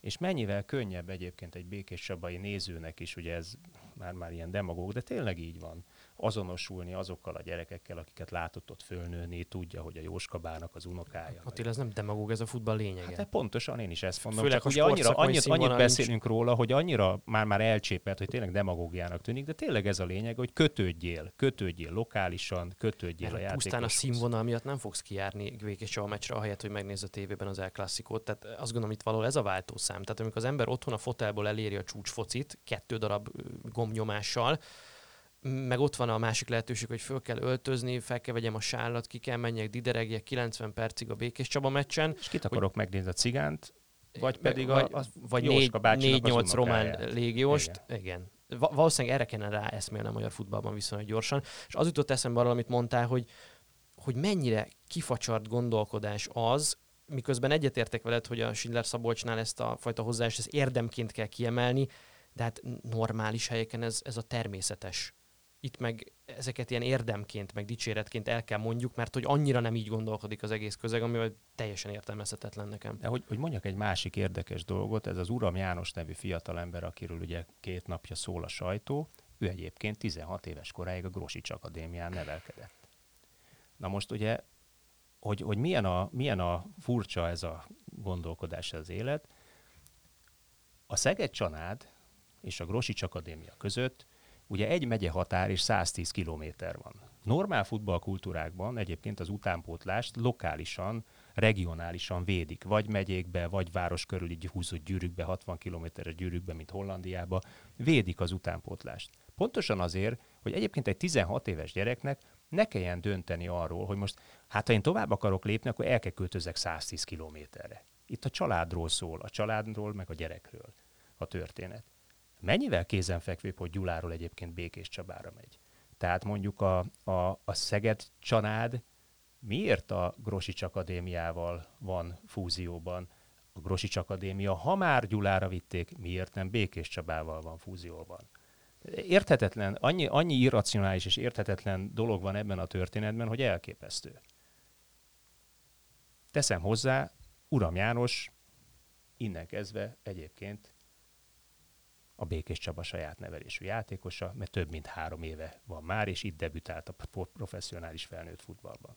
És mennyivel könnyebb egyébként egy Békés nézőnek is, ugye ez már-már ilyen demagóg, de tényleg így van, azonosulni azokkal a gyerekekkel, akiket látott ott fölnőni, tudja, hogy a Jóskabának az unokája. Attila, ez nem demagóg, ez a futball lényege. Hát de pontosan én is ezt mondom. Főleg Csak a ugye annyira, annyit, annyit beszélünk róla, hogy annyira már-már elcsépelt, hogy tényleg demagógiának tűnik, de tényleg ez a lényeg, hogy kötődjél, kötődjél lokálisan, kötődjél a Mert játékoshoz. pusztán a színvonal miatt nem fogsz kijárni Békés Csaba meccsre, ahelyett, hogy megnézd a tévében az El Classicot. Tehát azt gondolom, itt valahol ez a váltószám. Tehát amikor az ember otthon a fotelból eléri a csúcsfocit, kettő darab gombnyomással, meg ott van a másik lehetőség, hogy föl kell öltözni, fel kell vegyem a sállat, ki kell menjek, dideregjek 90 percig a Békés Csaba meccsen, És kit akarok megnézni a cigánt, vagy pedig vagy, a, a vagy Jóska az 4-8 román légióst. Igen. Igen. Va- valószínűleg erre kellene rá eszmélni a magyar futballban viszonylag gyorsan. És az jutott eszembe arra, amit mondtál, hogy, hogy mennyire kifacsart gondolkodás az, miközben egyetértek veled, hogy a Schindler Szabolcsnál ezt a fajta hozzáállást ezt érdemként kell kiemelni, de hát normális helyeken ez, ez a természetes. Itt meg ezeket ilyen érdemként, meg dicséretként el kell mondjuk, mert hogy annyira nem így gondolkodik az egész közeg, amivel teljesen értelmezhetetlen nekem. De hogy, hogy mondjak egy másik érdekes dolgot, ez az Uram János nevű fiatalember, akiről ugye két napja szól a sajtó, ő egyébként 16 éves koráig a Grosics Akadémián nevelkedett. Na most ugye, hogy, hogy milyen, a, milyen a furcsa ez a gondolkodás az élet, a Szeged Csanád és a Grosics Akadémia között ugye egy megye határ és 110 kilométer van. Normál futballkultúrákban egyébként az utánpótlást lokálisan, regionálisan védik, vagy megyékbe, vagy város körüli húzott gyűrűkbe, 60 kilométeres gyűrűkbe, mint Hollandiába, védik az utánpótlást. Pontosan azért, hogy egyébként egy 16 éves gyereknek ne kelljen dönteni arról, hogy most, hát ha én tovább akarok lépni, akkor el kell költözek 110 kilométerre. Itt a családról szól, a családról, meg a gyerekről a történet. Mennyivel kézenfekvőbb, hogy Gyuláról egyébként Békés Csabára megy? Tehát mondjuk a, a, a Szeged család miért a Grosics Akadémiával van fúzióban? A Grosics Akadémia, ha már Gyulára vitték, miért nem Békés Csabával van fúzióban? Érthetetlen, annyi, annyi irracionális és érthetetlen dolog van ebben a történetben, hogy elképesztő. Teszem hozzá, Uram János innen kezdve egyébként a Békés Csaba saját nevelésű játékosa, mert több mint három éve van már, és itt debütált a pro- professzionális felnőtt futballban.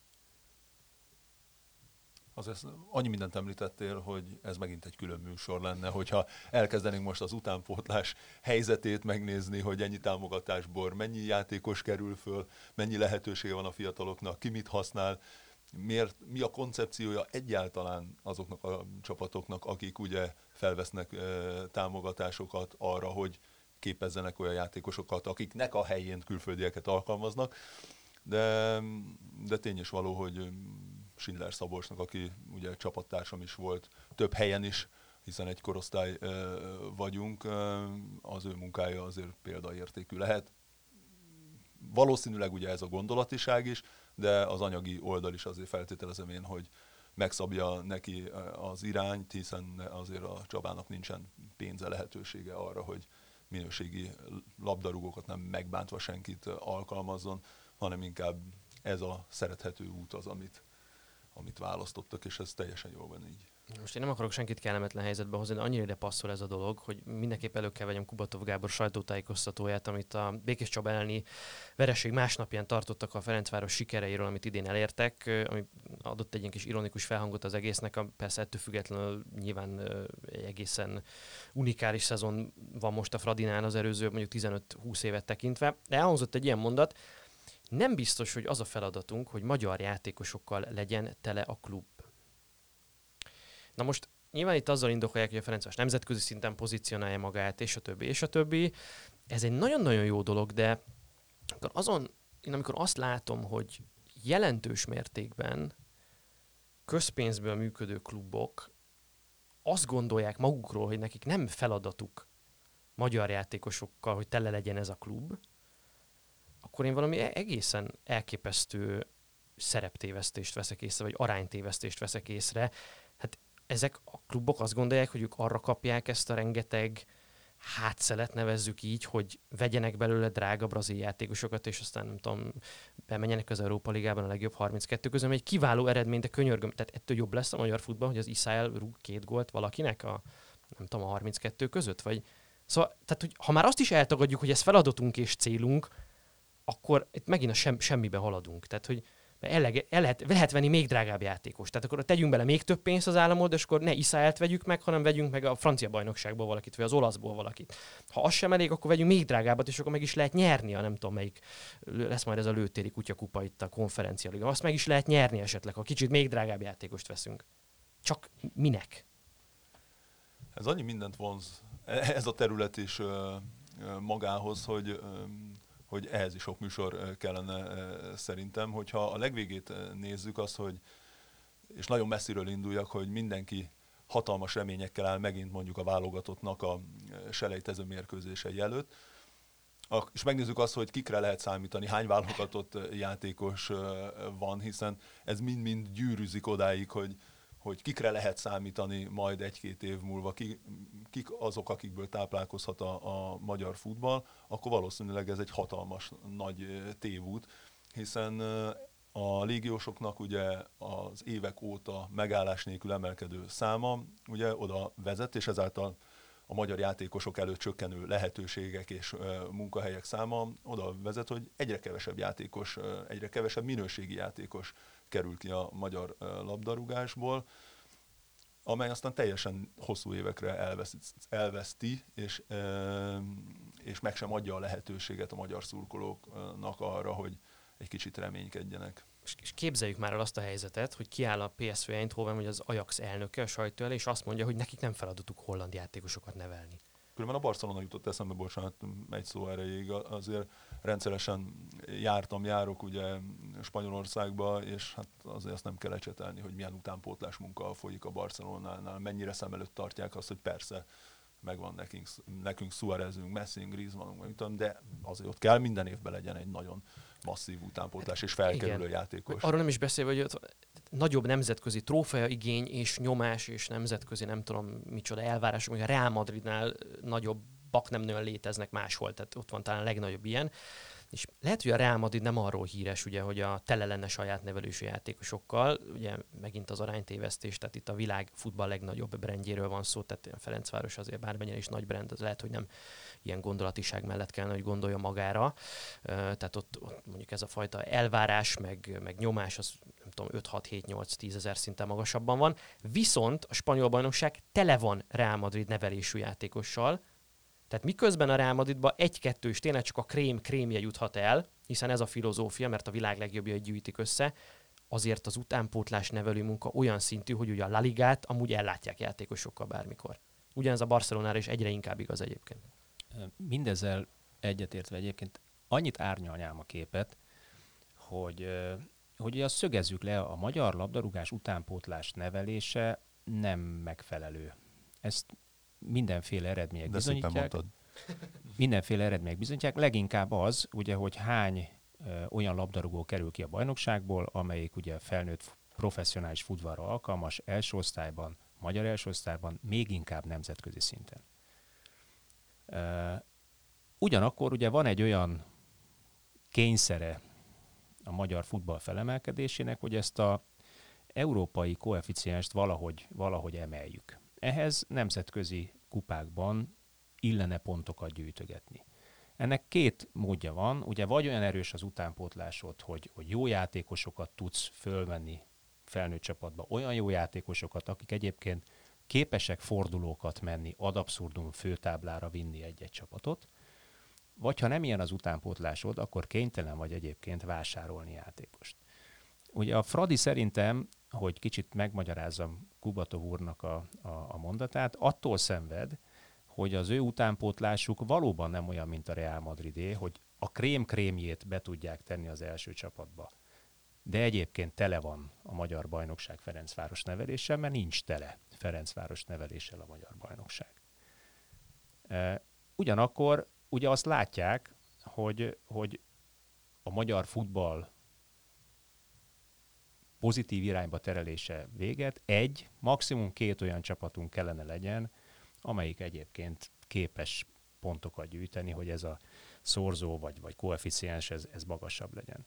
Azért annyi mindent említettél, hogy ez megint egy külön műsor lenne, hogyha elkezdenénk most az utánpótlás helyzetét megnézni, hogy ennyi támogatásból mennyi játékos kerül föl, mennyi lehetősége van a fiataloknak, ki mit használ, miért, mi a koncepciója egyáltalán azoknak a csapatoknak, akik ugye felvesznek e, támogatásokat arra, hogy képezzenek olyan játékosokat, akiknek a helyén külföldieket alkalmaznak. De, de tény is való, hogy Schindler Szabolcsnak, aki ugye csapattársam is volt, több helyen is, hiszen egy korosztály ö, vagyunk, ö, az ő munkája azért példaértékű lehet. Valószínűleg ugye ez a gondolatiság is, de az anyagi oldal is azért feltételezem én, hogy megszabja neki az irányt, hiszen azért a Csabának nincsen pénze lehetősége arra, hogy minőségi labdarúgókat nem megbántva senkit alkalmazzon, hanem inkább ez a szerethető út az, amit, amit választottak, és ez teljesen jól van így. Most én nem akarok senkit kellemetlen helyzetbe hozni, de annyira ide passzol ez a dolog, hogy mindenképp elő kell vegyem Kubatov Gábor sajtótájékoztatóját, amit a Békés Csaba elleni vereség másnapján tartottak a Ferencváros sikereiről, amit idén elértek, ami adott egy ilyen kis ironikus felhangot az egésznek, persze ettől függetlenül nyilván egy egészen unikális szezon van most a Fradinál az előző mondjuk 15-20 évet tekintve. De elhangzott egy ilyen mondat, nem biztos, hogy az a feladatunk, hogy magyar játékosokkal legyen tele a klub. Na most nyilván itt azzal indokolják, hogy a Ferencváros nemzetközi szinten pozícionálja magát, és a többi, és a többi. Ez egy nagyon-nagyon jó dolog, de azon, én amikor azt látom, hogy jelentős mértékben közpénzből működő klubok azt gondolják magukról, hogy nekik nem feladatuk magyar játékosokkal, hogy tele legyen ez a klub, akkor én valami e- egészen elképesztő szereptévesztést veszek észre, vagy aránytévesztést veszek észre. Hát ezek a klubok azt gondolják, hogy ők arra kapják ezt a rengeteg hátszelet nevezzük így, hogy vegyenek belőle drága brazil játékosokat, és aztán nem tudom, bemenjenek az Európa Ligában a legjobb 32 közül, egy kiváló eredmény, de könyörgöm, tehát ettől jobb lesz a magyar futball, hogy az Iszáel rúg két gólt valakinek a, nem tudom, a 32 között, vagy Szóval, tehát, hogy ha már azt is eltagadjuk, hogy ez feladatunk és célunk, akkor itt megint a sem, semmibe haladunk. Tehát, hogy el, el lehet, lehet venni még drágább játékos. Tehát akkor tegyünk bele még több pénzt az államot, és akkor ne Iszáelt vegyük meg, hanem vegyünk meg a francia bajnokságból valakit, vagy az olaszból valakit. Ha az sem elég, akkor vegyünk még drágábbat, és akkor meg is lehet nyerni a nem tudom melyik, lesz majd ez a lőtéri kutyakupa itt a konferencia liga. Azt meg is lehet nyerni esetleg, ha kicsit még drágább játékost veszünk. Csak minek? Ez annyi mindent vonz ez a terület is magához, hogy hogy ehhez is sok műsor kellene szerintem, hogyha a legvégét nézzük azt, hogy és nagyon messziről induljak, hogy mindenki hatalmas reményekkel áll megint mondjuk a válogatottnak a selejtező mérkőzései előtt, és megnézzük azt, hogy kikre lehet számítani, hány válogatott játékos van, hiszen ez mind-mind gyűrűzik odáig, hogy, hogy kikre lehet számítani majd egy-két év múlva, ki, kik azok, akikből táplálkozhat a, a magyar futball, akkor valószínűleg ez egy hatalmas nagy tévút, hiszen a légiósoknak ugye az évek óta megállás nélkül emelkedő száma ugye oda vezet, és ezáltal a magyar játékosok előtt csökkenő lehetőségek és munkahelyek száma oda vezet, hogy egyre kevesebb játékos, egyre kevesebb minőségi játékos kerül ki a magyar labdarúgásból, amely aztán teljesen hosszú évekre elveszti, és, és meg sem adja a lehetőséget a magyar szurkolóknak arra, hogy egy kicsit reménykedjenek. És képzeljük már el azt a helyzetet, hogy kiáll a PSV Eindhoven, vagy az Ajax elnöke a sajtó elé, és azt mondja, hogy nekik nem feladatuk holland játékosokat nevelni. Különben a Barcelona jutott eszembe, bocsánat, egy szó erejéig, azért rendszeresen jártam, járok ugye Spanyolországba, és hát azért azt nem kell ecsetelni, hogy milyen utánpótlás munka folyik a Barcelonánál, mennyire szem előtt tartják azt, hogy persze megvan nekünk, nekünk Suárezünk, Messing, Griezmannunk, de azért ott kell minden évben legyen egy nagyon masszív utánpótlás és felkerülő Igen. játékos. Arról nem is beszélve, hogy nagyobb nemzetközi trófea igény és nyomás és nemzetközi nem tudom micsoda elvárások, hogy a Real Madridnál nagyobb bak nem nagyon léteznek máshol, tehát ott van talán a legnagyobb ilyen. És lehet, hogy a Real Madrid nem arról híres, ugye, hogy a tele lenne saját nevelősű játékosokkal, ugye megint az aránytévesztés, tehát itt a világ futball legnagyobb brandjéről van szó, tehát a Ferencváros azért bármennyire is nagy brand, az lehet, hogy nem ilyen gondolatiság mellett kellene, hogy gondolja magára. Tehát ott, ott mondjuk ez a fajta elvárás, meg, meg nyomás, az nem tudom, 5-6-7-8-10 ezer szinten magasabban van. Viszont a spanyol bajnokság tele van Real Madrid nevelésű játékossal, tehát miközben a Real Madridba egy-kettő és tényleg csak a krém krémje juthat el, hiszen ez a filozófia, mert a világ legjobbjai gyűjtik össze, azért az utánpótlás nevelő munka olyan szintű, hogy ugye a La Ligát amúgy ellátják játékosokkal bármikor. Ugyanez a Barcelonára is egyre inkább igaz egyébként. Mindezzel egyetértve egyébként annyit árnyalnyám a képet, hogy, hogy azt szögezzük le, a magyar labdarúgás utánpótlás nevelése nem megfelelő. Ezt mindenféle eredmények De bizonyítják. Mindenféle eredmények bizonyítják. Leginkább az, ugye, hogy hány ö, olyan labdarúgó kerül ki a bajnokságból, amelyik ugye felnőtt professzionális futballra alkalmas első osztályban, magyar első osztályban, még inkább nemzetközi szinten. Ugyanakkor ugye van egy olyan kényszere a magyar futball felemelkedésének, hogy ezt a európai koeficienst valahogy, valahogy emeljük. Ehhez nemzetközi kupákban illene pontokat gyűjtögetni. Ennek két módja van, ugye vagy olyan erős az utánpótlásod, hogy, hogy jó játékosokat tudsz fölvenni felnőtt csapatba, olyan jó játékosokat, akik egyébként képesek fordulókat menni, ad abszurdum főtáblára vinni egy-egy csapatot, vagy ha nem ilyen az utánpótlásod, akkor kénytelen vagy egyébként vásárolni játékost. Ugye a Fradi szerintem, hogy kicsit megmagyarázzam Kubatov úrnak a, a, a mondatát, attól szenved, hogy az ő utánpótlásuk valóban nem olyan, mint a Real Madridé, hogy a krém-krémjét be tudják tenni az első csapatba. De egyébként tele van a magyar bajnokság Ferencváros neveléssel, mert nincs tele Ferencváros neveléssel a magyar bajnokság. Ugyanakkor ugye azt látják, hogy, hogy a magyar futball pozitív irányba terelése véget, egy, maximum két olyan csapatunk kellene legyen, amelyik egyébként képes pontokat gyűjteni, hogy ez a szorzó vagy, vagy koeficiens ez, ez magasabb legyen.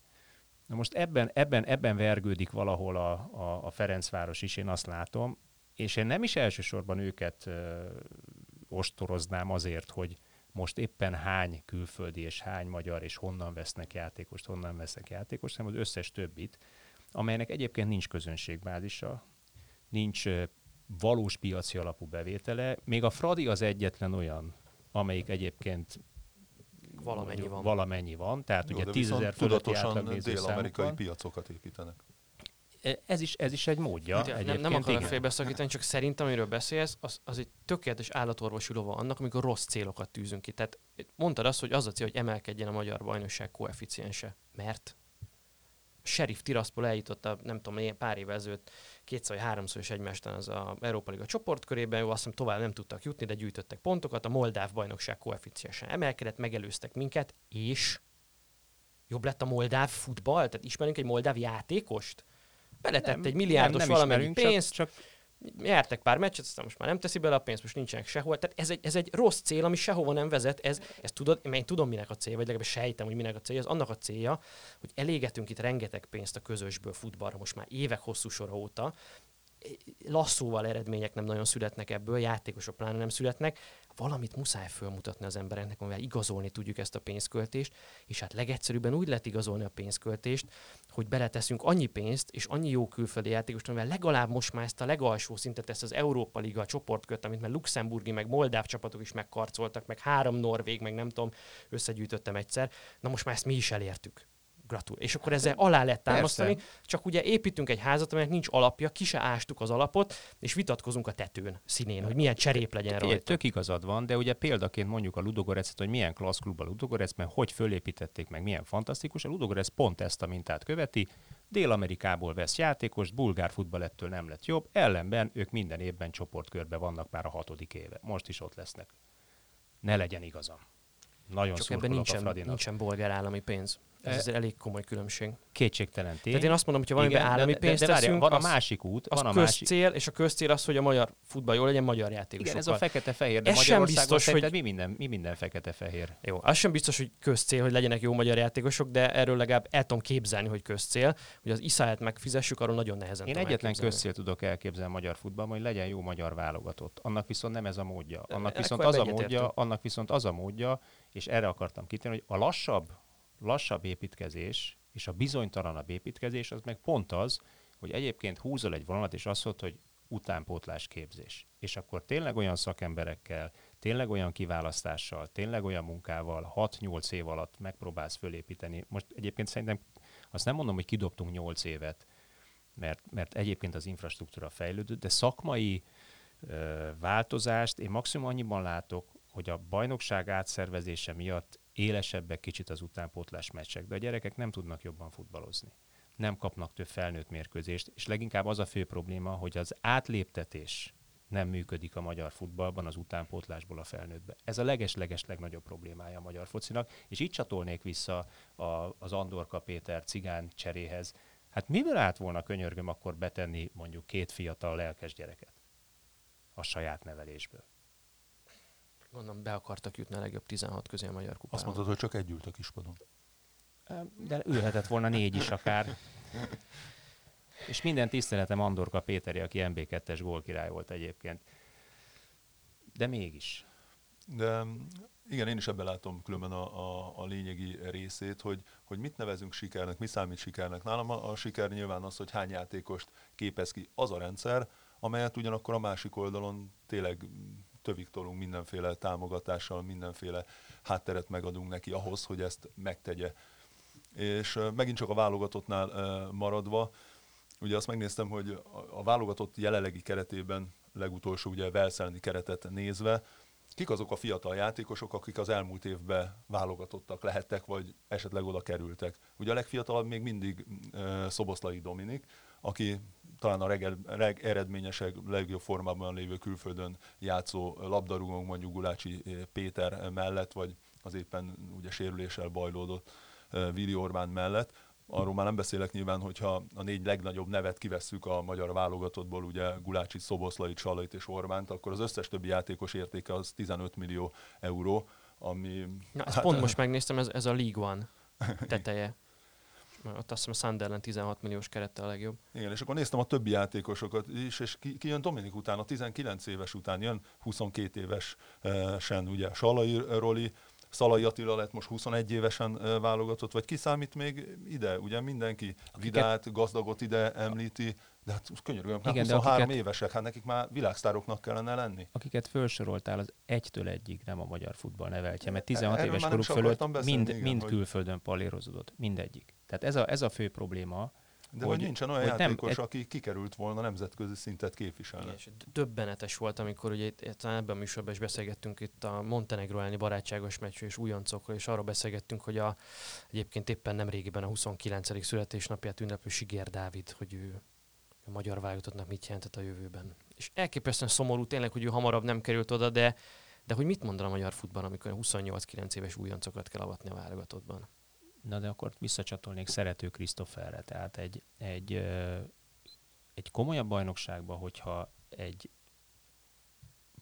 Na most ebben, ebben, ebben vergődik valahol a, a, a Ferencváros is, én azt látom, és én nem is elsősorban őket ö, ostoroznám azért, hogy most éppen hány külföldi és hány magyar, és honnan vesznek játékost, honnan vesznek játékost, hanem az összes többit, amelynek egyébként nincs közönségbázisa, nincs valós piaci alapú bevétele. Még a Fradi az egyetlen olyan, amelyik egyébként valamennyi van. Valamennyi van, tehát Jó, ugye tízezer fölötti átlagnéző dél-amerikai piacokat építenek. E, ez is, ez is egy módja. De nem, nem akarok félbeszakítani, csak szerintem, amiről beszélsz, az, az egy tökéletes állatorvosi lova annak, amikor rossz célokat tűzünk ki. Tehát mondtad azt, hogy az a cél, hogy emelkedjen a magyar bajnokság koeficiense. Mert Sheriff Tiraspol eljutott a, nem tudom, pár évvel ezelőtt kétszer vagy háromszor is egymástan az a Európa Liga csoportkörében, jó, azt hiszem tovább nem tudtak jutni, de gyűjtöttek pontokat, a Moldáv bajnokság koeficiensen emelkedett, megelőztek minket, és jobb lett a moldáv futball? Tehát ismerünk egy moldáv játékost? Beletett nem, egy milliárdos nem, nem valamennyi pénzt, csak, csak nyertek pár meccset, aztán most már nem teszi bele a pénzt, most nincsenek sehol. Tehát ez egy, ez egy rossz cél, ami sehova nem vezet. Ez, ez tudod, én tudom, minek a célja, vagy legalábbis sejtem, hogy minek a célja. Az annak a célja, hogy elégetünk itt rengeteg pénzt a közösből futballra most már évek hosszú sora óta, lasszóval eredmények nem nagyon születnek ebből, játékosok pláne nem születnek, valamit muszáj fölmutatni az embereknek, amivel igazolni tudjuk ezt a pénzköltést, és hát legegyszerűbben úgy lehet igazolni a pénzköltést, hogy beleteszünk annyi pénzt és annyi jó külföldi játékost, amivel legalább most már ezt a legalsó szintet, ezt az Európa Liga csoportkört, amit már luxemburgi, meg moldáv csapatok is megkarcoltak, meg három norvég, meg nem tudom, összegyűjtöttem egyszer. Na most már ezt mi is elértük gratul. És akkor ezzel alá lehet támasztani, Persze. csak ugye építünk egy házat, aminek nincs alapja, ki se ástuk az alapot, és vitatkozunk a tetőn, színén, hogy milyen cserép legyen rajta. Egy, tök igazad van, de ugye példaként mondjuk a Ludogorecet, hogy milyen klassz klub a Ludogorec, mert hogy fölépítették meg, milyen fantasztikus. A Ludogorec pont ezt a mintát követi, Dél-Amerikából vesz játékost, bulgár futball ettől nem lett jobb, ellenben ők minden évben csoportkörbe vannak már a hatodik éve. Most is ott lesznek. Ne legyen igazam. Nagyon Csak ebben nincsen, nincsen bolgár állami pénz. Ez azért elég komoly különbség. Kétségtelen tény. Tehát én azt mondom, hogy ha valamiben állami de, pénzt de, de, teszünk, van a másik út, az van a közcél, másik... és a közcél az, hogy a magyar futball jól legyen magyar játékosokkal. Igen, ez a fekete-fehér, de ez sem biztos, hogy... mi minden, mi minden fekete-fehér? Jó, az sem biztos, hogy közcél, hogy legyenek jó magyar játékosok, de erről legalább el tudom képzelni, hogy közcél, hogy az iszáját megfizessük, arról nagyon nehezen Én egyetlen közcél tudok elképzelni magyar futballban, hogy legyen jó magyar válogatott. Annak viszont nem ez a módja. Annak viszont az a módja, annak viszont az a módja, és erre akartam kitérni, hogy a lassabb lassabb építkezés és a bizonytalanabb építkezés az meg pont az, hogy egyébként húzol egy vonalat, és azt mondod, hogy utánpótlás képzés. És akkor tényleg olyan szakemberekkel, tényleg olyan kiválasztással, tényleg olyan munkával 6-8 év alatt megpróbálsz fölépíteni. Most egyébként szerintem azt nem mondom, hogy kidobtunk 8 évet, mert, mert egyébként az infrastruktúra fejlődött, de szakmai ö, változást én maximum annyiban látok, hogy a bajnokság átszervezése miatt élesebbek kicsit az utánpótlás meccsek, de a gyerekek nem tudnak jobban futballozni. Nem kapnak több felnőtt mérkőzést, és leginkább az a fő probléma, hogy az átléptetés nem működik a magyar futballban az utánpótlásból a felnőttbe. Ez a leges-leges legnagyobb problémája a magyar focinak, és itt csatolnék vissza a, az Andorka Péter cigán cseréhez. Hát mivel állt volna könyörgöm akkor betenni mondjuk két fiatal lelkes gyereket a saját nevelésből? Mondom, be akartak jutni a legjobb 16 közé a Magyar Kupában. Azt mondtad, hogy csak egy ült a kispadon. De ülhetett volna négy is akár. És minden tiszteletem Andorka Péteri, aki MB2-es gólkirály volt egyébként. De mégis. De igen, én is ebben látom különben a, a, a lényegi részét, hogy, hogy mit nevezünk sikernek, mi számít sikernek. Nálam a, a siker nyilván az, hogy hány játékost képez ki az a rendszer, amelyet ugyanakkor a másik oldalon tényleg tövig tolunk mindenféle támogatással, mindenféle hátteret megadunk neki ahhoz, hogy ezt megtegye. És megint csak a válogatottnál maradva, ugye azt megnéztem, hogy a válogatott jelenlegi keretében, legutolsó ugye Velszelni keretet nézve, kik azok a fiatal játékosok, akik az elmúlt évben válogatottak lehettek, vagy esetleg oda kerültek. Ugye a legfiatalabb még mindig Szoboszlai Dominik, aki talán a legeredményesebb, legjobb formában lévő külföldön játszó labdarúgónk, mondjuk Gulácsi Péter mellett, vagy az éppen ugye sérüléssel bajlódott Vili Orbán mellett. Arról már nem beszélek nyilván, hogyha a négy legnagyobb nevet kivesszük a magyar válogatottból, ugye Gulácsi, Szoboszlait, Salait és Orbánt, akkor az összes többi játékos értéke az 15 millió euró, ami... Na, ezt hát, pont most megnéztem, ez, ez a League One teteje. Ott azt hiszem a Sunderland 16 milliós kerettel a legjobb. Igen, és akkor néztem a többi játékosokat is, és ki, ki jön Dominik után, a 19 éves után jön 22 évesen, ugye Salai Roli, Szalai Attila lett most 21 évesen válogatott, vagy kiszámít még ide, ugye mindenki Vidát, gazdagot ide említi, de hát könyörgöm, hát 23 akiket, évesek, hát nekik már világsztároknak kellene lenni. Akiket felsoroltál, az egytől egyig nem a magyar futball neveltje, mert 16 Erről éves koruk fölött beszélni, mind, igen, mind hogy... külföldön palérozódott, mindegyik. Tehát ez a, ez a fő probléma, de hogy, hogy nincsen olyan hogy játékos, nem, aki kikerült volna nemzetközi szintet képviselni. És döbbenetes volt, amikor ugye itt ebben a műsorban is beszélgettünk itt a Montenegro elleni barátságos meccsről és újoncokról, és arról beszélgettünk, hogy a, egyébként éppen nem régiben a 29. születésnapját ünneplő Sigér Dávid, hogy ő a magyar válogatottnak mit jelentett a jövőben. És elképesztően szomorú tényleg, hogy ő hamarabb nem került oda, de, de hogy mit mond a magyar futball, amikor 28-9 éves újoncokat kell avatni a válogatottban? Na de akkor visszacsatolnék Szerető Krisztoferre. Tehát egy, egy, egy komolyabb bajnokságban, hogyha egy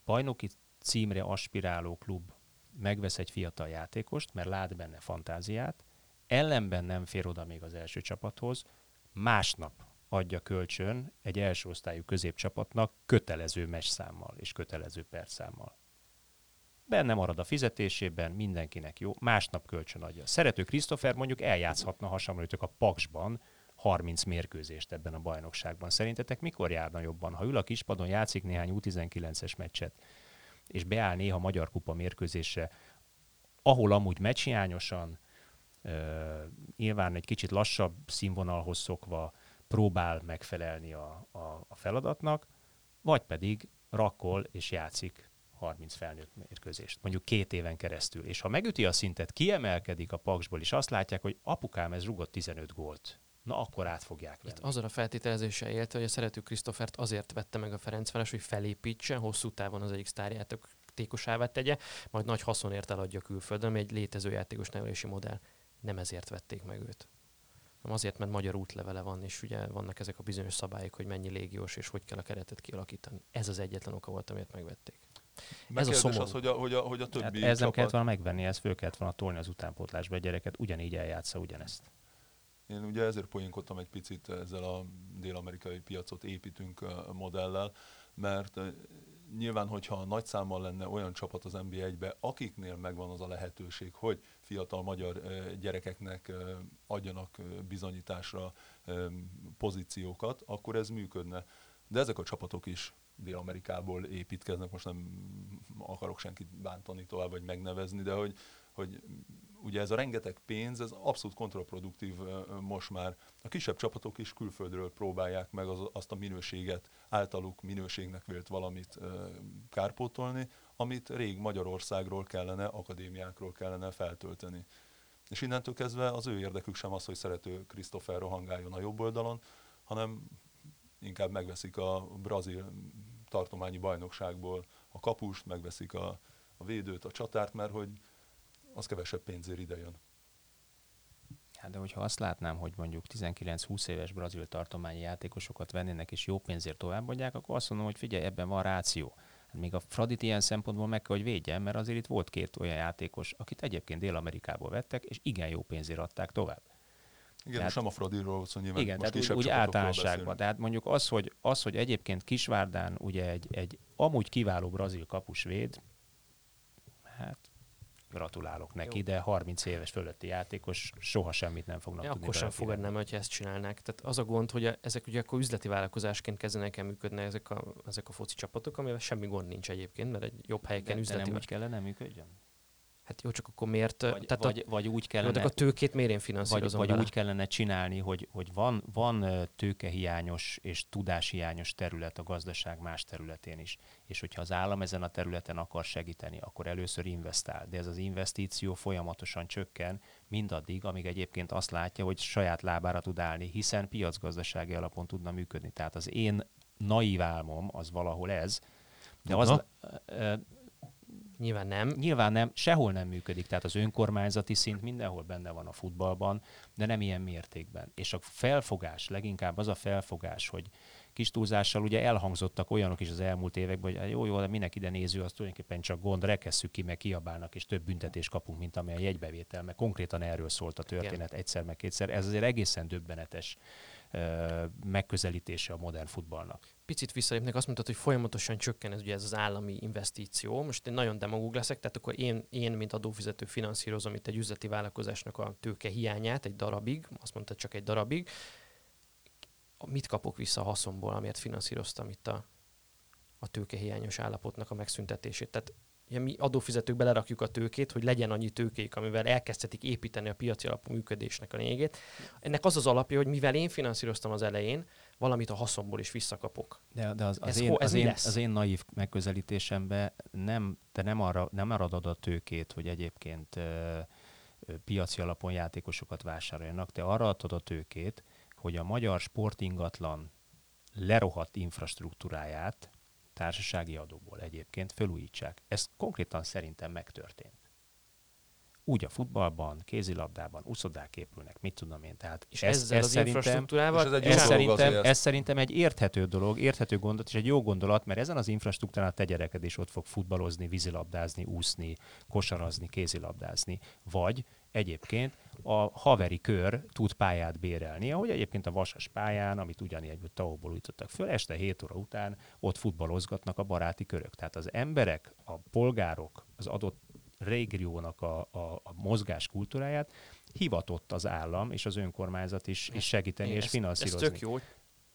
bajnoki címre aspiráló klub megvesz egy fiatal játékost, mert lát benne fantáziát, ellenben nem fér oda még az első csapathoz, másnap adja kölcsön egy első osztályú középcsapatnak kötelező számmal és kötelező percszámmal benne marad a fizetésében, mindenkinek jó, másnap kölcsön adja. Szerető Krisztofer mondjuk eljátszhatna hasonlítok a Paksban 30 mérkőzést ebben a bajnokságban. Szerintetek mikor járna jobban? Ha ül a kispadon, játszik néhány U19-es meccset, és beáll néha Magyar Kupa mérkőzésre, ahol amúgy meccshiányosan, uh, nyilván egy kicsit lassabb színvonalhoz szokva próbál megfelelni a, a, a feladatnak, vagy pedig rakkol és játszik 30 felnőtt mérkőzést, mondjuk két éven keresztül. És ha megüti a szintet, kiemelkedik a paksból, és azt látják, hogy apukám ez rugott 15 gólt, na akkor át fogják venni. Itt azon a feltételezéssel élte, hogy a szerető Krisztofert azért vette meg a Ferencváros, hogy felépítsen, hosszú távon az egyik sztárjátékosává tegye, majd nagy haszonért eladja külföldön, ami egy létező játékos nevelési modell. Nem ezért vették meg őt. Nem azért, mert magyar útlevele van, és ugye vannak ezek a bizonyos szabályok, hogy mennyi légiós és hogy kell a keretet kialakítani. Ez az egyetlen oka volt, amiért megvették. Ez a szomorú. az, hogy a, hogy a, hogy a többi hát ez csapat... nem kellett volna megvenni, ez föl kellett volna tolni az utánpótlásba egy gyereket, ugyanígy eljátsza ugyanezt. Én ugye ezért poénkodtam egy picit ezzel a dél-amerikai piacot építünk modellel, mert nyilván, hogyha nagy számmal lenne olyan csapat az NBA-be, akiknél megvan az a lehetőség, hogy fiatal magyar gyerekeknek adjanak bizonyításra pozíciókat, akkor ez működne. De ezek a csapatok is Dél-Amerikából építkeznek, most nem akarok senkit bántani tovább, vagy megnevezni, de hogy, hogy ugye ez a rengeteg pénz, ez abszolút kontraproduktív most már. A kisebb csapatok is külföldről próbálják meg az, azt a minőséget, általuk minőségnek vélt valamit kárpótolni, amit rég Magyarországról kellene, akadémiákról kellene feltölteni. És innentől kezdve az ő érdekük sem az, hogy szerető Christopher rohangáljon a jobb oldalon, hanem inkább megveszik a brazil tartományi bajnokságból a kapust, megveszik a, a védőt, a csatárt, mert hogy az kevesebb pénzért ide jön. Hát de hogyha azt látnám, hogy mondjuk 19-20 éves brazil tartományi játékosokat vennének és jó pénzért továbbadják, akkor azt mondom, hogy figyelj, ebben van ráció. Hát még a Fradit ilyen szempontból meg kell, hogy védjen, mert azért itt volt két olyan játékos, akit egyébként Dél-Amerikából vettek, és igen jó pénzért adták tovább. Igen, tehát, sem a Fradiról szó nyilván Igen, most tehát úgy, úgy általánosságban. Tehát mondjuk az hogy, az, hogy egyébként Kisvárdán ugye egy, egy amúgy kiváló brazil kapusvéd, hát gratulálok neki, Jó. de 30 éves fölötti játékos soha semmit nem fognak ja, tudni. Akkor sem fogadnám, hogyha ezt csinálnák. Tehát az a gond, hogy ezek ugye akkor üzleti vállalkozásként kezdenek el működni ezek a, ezek a foci csapatok, amivel semmi gond nincs egyébként, mert egy jobb helyeken de, üzleti... De nem úgy kellene működjön? Hát jó, csak akkor miért? Vagy, tehát vagy, a, vagy úgy kellene... de a tőkét miért én vagy, finanszírozom vagy vele? úgy kellene csinálni, hogy, hogy van, van tőkehiányos és tudáshiányos terület a gazdaság más területén is. És hogyha az állam ezen a területen akar segíteni, akkor először investál. De ez az investíció folyamatosan csökken, mindaddig, amíg egyébként azt látja, hogy saját lábára tud állni, hiszen piacgazdasági alapon tudna működni. Tehát az én naív álmom az valahol ez, de az, Nyilván nem. Nyilván nem, sehol nem működik, tehát az önkormányzati szint mindenhol benne van a futballban, de nem ilyen mértékben. És a felfogás, leginkább az a felfogás, hogy kis túlzással ugye elhangzottak olyanok is az elmúlt években, hogy jó, jó, de minek ide néző, az tulajdonképpen csak gond, rekesszük ki, meg kiabálnak, és több büntetést kapunk, mint amilyen jegybevétel, mert konkrétan erről szólt a történet egyszer meg kétszer. Ez azért egészen döbbenetes megközelítése a modern futballnak. Picit visszalépnek, azt mondtad, hogy folyamatosan csökken ez, ugye ez az állami investíció. Most én nagyon demagóg leszek, tehát akkor én, én mint adófizető finanszírozom itt egy üzleti vállalkozásnak a tőke hiányát egy darabig, azt mondtad csak egy darabig. Mit kapok vissza a haszonból, amiért finanszíroztam itt a, a tőkehiányos állapotnak a megszüntetését? Tehát ugye mi adófizetők belerakjuk a tőkét, hogy legyen annyi tőkék, amivel elkezdhetik építeni a piaci alapú működésnek a lényegét. Ennek az az alapja, hogy mivel én finanszíroztam az elején, valamit a haszonból is visszakapok. De, de az, az, Ez én, ho- ez az, én, lesz? az én naív megközelítésemben nem, te nem arra, nem arra adod a tőkét, hogy egyébként ö, ö, piaci alapon játékosokat vásároljanak, te arra adod a tőkét, hogy a magyar sportingatlan lerohadt infrastruktúráját társasági adóból egyébként felújítsák. Ez konkrétan szerintem megtörtént. Úgy a futballban, kézilabdában, uszodák épülnek, mit tudom én. Tehát És ez, ezzel ez az szerintem, infrastruktúrával... Ez egy ez szerintem, azért. ez szerintem egy érthető dolog, érthető gondolat, és egy jó gondolat, mert ezen az infrastruktúrán a te gyereked is ott fog futballozni, vízilabdázni, úszni, kosarazni, kézilabdázni. Vagy egyébként a haveri kör tud pályát bérelni, ahogy egyébként a vasas pályán, amit ugyanígy tavokból újtottak föl, este 7 óra után ott futballozgatnak a baráti körök. Tehát az emberek, a polgárok, az adott régiónak a, a, a mozgás kultúráját hivatott az állam és az önkormányzat is, is segíteni és ez, ez finanszírozni. tök jó.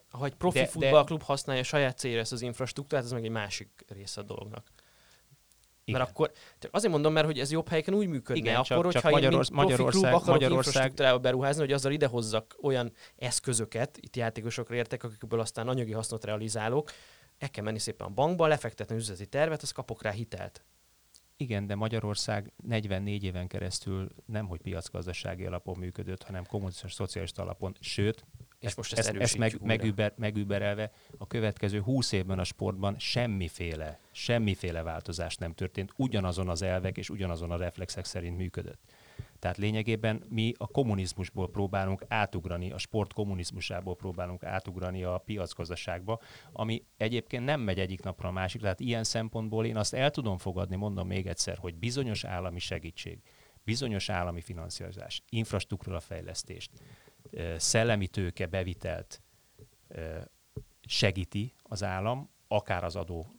Ha egy profi De- de, de- futballklub használja saját célra ezt az infrastruktúrát, ez meg egy másik része a dolognak. Igen. Mert akkor, azért mondom, mert hogy ez jobb helyeken úgy működne, Igen, akkor, csak- hogyha csak én Magyarorsz- klub Magyarország- akarok Magyarország- infrastruktúrába beruházni, hogy azzal idehozzak olyan eszközöket, itt játékosokra értek, akikből aztán anyagi hasznot realizálok, el kell menni szépen a bankba, lefektetni üzleti tervet, azt kapok rá hitelt. Igen, de Magyarország 44 éven keresztül nem, hogy piacgazdasági alapon működött, hanem kommunisztus szocialista alapon, sőt, És ezt, most ezt ezt, ezt meg, megüber, megüberelve a következő 20 évben a sportban semmiféle, semmiféle változás nem történt, ugyanazon az elvek és ugyanazon a reflexek szerint működött. Tehát lényegében mi a kommunizmusból próbálunk átugrani, a sport kommunizmusából próbálunk átugrani a piacgazdaságba, ami egyébként nem megy egyik napra a másik. Tehát ilyen szempontból én azt el tudom fogadni, mondom még egyszer, hogy bizonyos állami segítség, bizonyos állami finanszírozás, infrastruktúra fejlesztést, ö, szellemi tőke bevitelt segíti az állam, akár az adó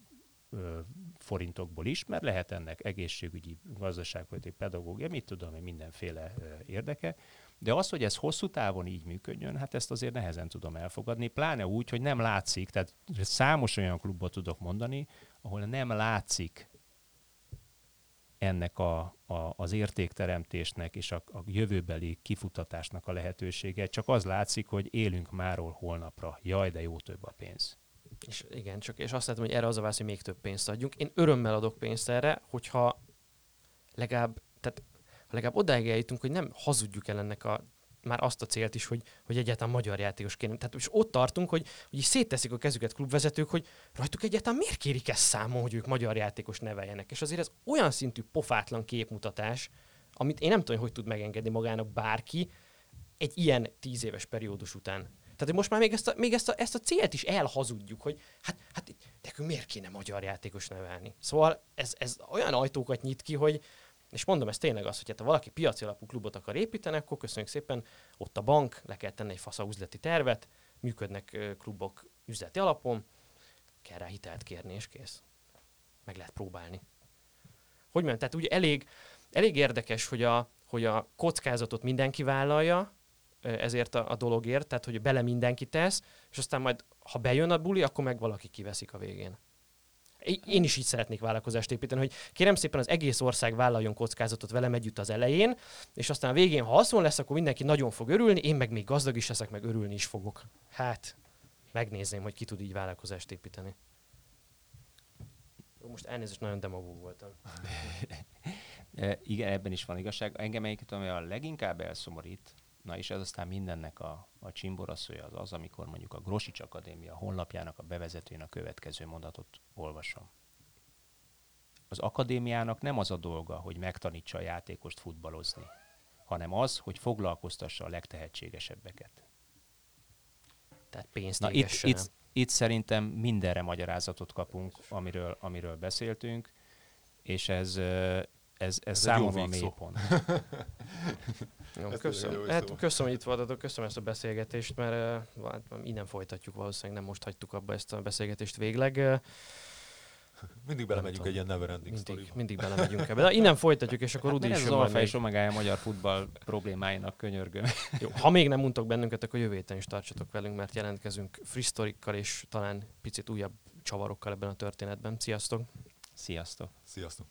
forintokból is, mert lehet ennek egészségügyi, gazdaságpolitikai, pedagógia, mit tudom én, mindenféle érdeke. De az, hogy ez hosszú távon így működjön, hát ezt azért nehezen tudom elfogadni, pláne úgy, hogy nem látszik, tehát számos olyan klubot tudok mondani, ahol nem látszik ennek a, a, az értékteremtésnek és a, a jövőbeli kifutatásnak a lehetősége. Csak az látszik, hogy élünk máról holnapra. Jaj, de jó több a pénz. És igen, csak és azt látom, hogy erre az a válasz, hogy még több pénzt adjunk. Én örömmel adok pénzt erre, hogyha legalább, tehát ha legalább odáig eljutunk, hogy nem hazudjuk el ennek a már azt a célt is, hogy, hogy egyáltalán magyar játékos kéne. Tehát és ott tartunk, hogy, hogy így szétteszik a kezüket klubvezetők, hogy rajtuk egyáltalán miért kérik ezt számon, hogy ők magyar játékos neveljenek. És azért ez olyan szintű pofátlan képmutatás, amit én nem tudom, hogy tud megengedni magának bárki egy ilyen tíz éves periódus után. Tehát most már még ezt a, még ezt a, ezt a célt is elhazudjuk, hogy hát, hát nekünk miért kéne magyar játékos nevelni. Szóval ez, ez olyan ajtókat nyit ki, hogy és mondom, ez tényleg az, hogy hát ha valaki piaci alapú klubot akar építeni, akkor köszönjük szépen, ott a bank, le kell tenni egy fasza üzleti tervet, működnek klubok üzleti alapon, kell rá hitelt kérni, és kész. Meg lehet próbálni. Hogy mondjam, tehát ugye elég, elég érdekes, hogy a, hogy a kockázatot mindenki vállalja, ezért a, a dologért, tehát hogy bele mindenki tesz, és aztán majd, ha bejön a buli, akkor meg valaki kiveszik a végén. Én is így szeretnék vállalkozást építeni, hogy kérem szépen az egész ország vállaljon kockázatot velem együtt az elején, és aztán a végén, ha haszon lesz, akkor mindenki nagyon fog örülni, én meg még gazdag is leszek, meg örülni is fogok. Hát, megnézném, hogy ki tud így vállalkozást építeni. Most elnézést, nagyon demagóg voltam. e, igen, ebben is van igazság. Engem egyiket, ami a leginkább elszomorít, na és ez aztán mindennek a, a csimboraszója az az, amikor mondjuk a Grosics Akadémia honlapjának a bevezetőjén a következő mondatot olvasom. Az akadémiának nem az a dolga, hogy megtanítsa a játékost futballozni, hanem az, hogy foglalkoztassa a legtehetségesebbeket. Tehát pénzt Na itt, itt, itt szerintem mindenre magyarázatot kapunk, amiről, amiről beszéltünk, és ez, ez, ez, ez számomra a mélypont. Jó, köszönöm. Hát, köszönöm, hogy itt voltatok, köszönöm ezt a beszélgetést, mert uh, hát, innen folytatjuk valószínűleg, nem most hagytuk abba ezt a beszélgetést végleg. Mindig belemegyünk egy ilyen never ending mindig, mindig belemegyünk ebbe. De innen folytatjuk, és akkor hát Rudi is az alfa és omegája magyar futball problémáinak könyörgöm. Jó, ha még nem untok bennünket, akkor jövő héten is tartsatok velünk, mert jelentkezünk frisztorikkal és talán picit újabb csavarokkal ebben a történetben. Sziasztok! Sziasztok! Sziasztok!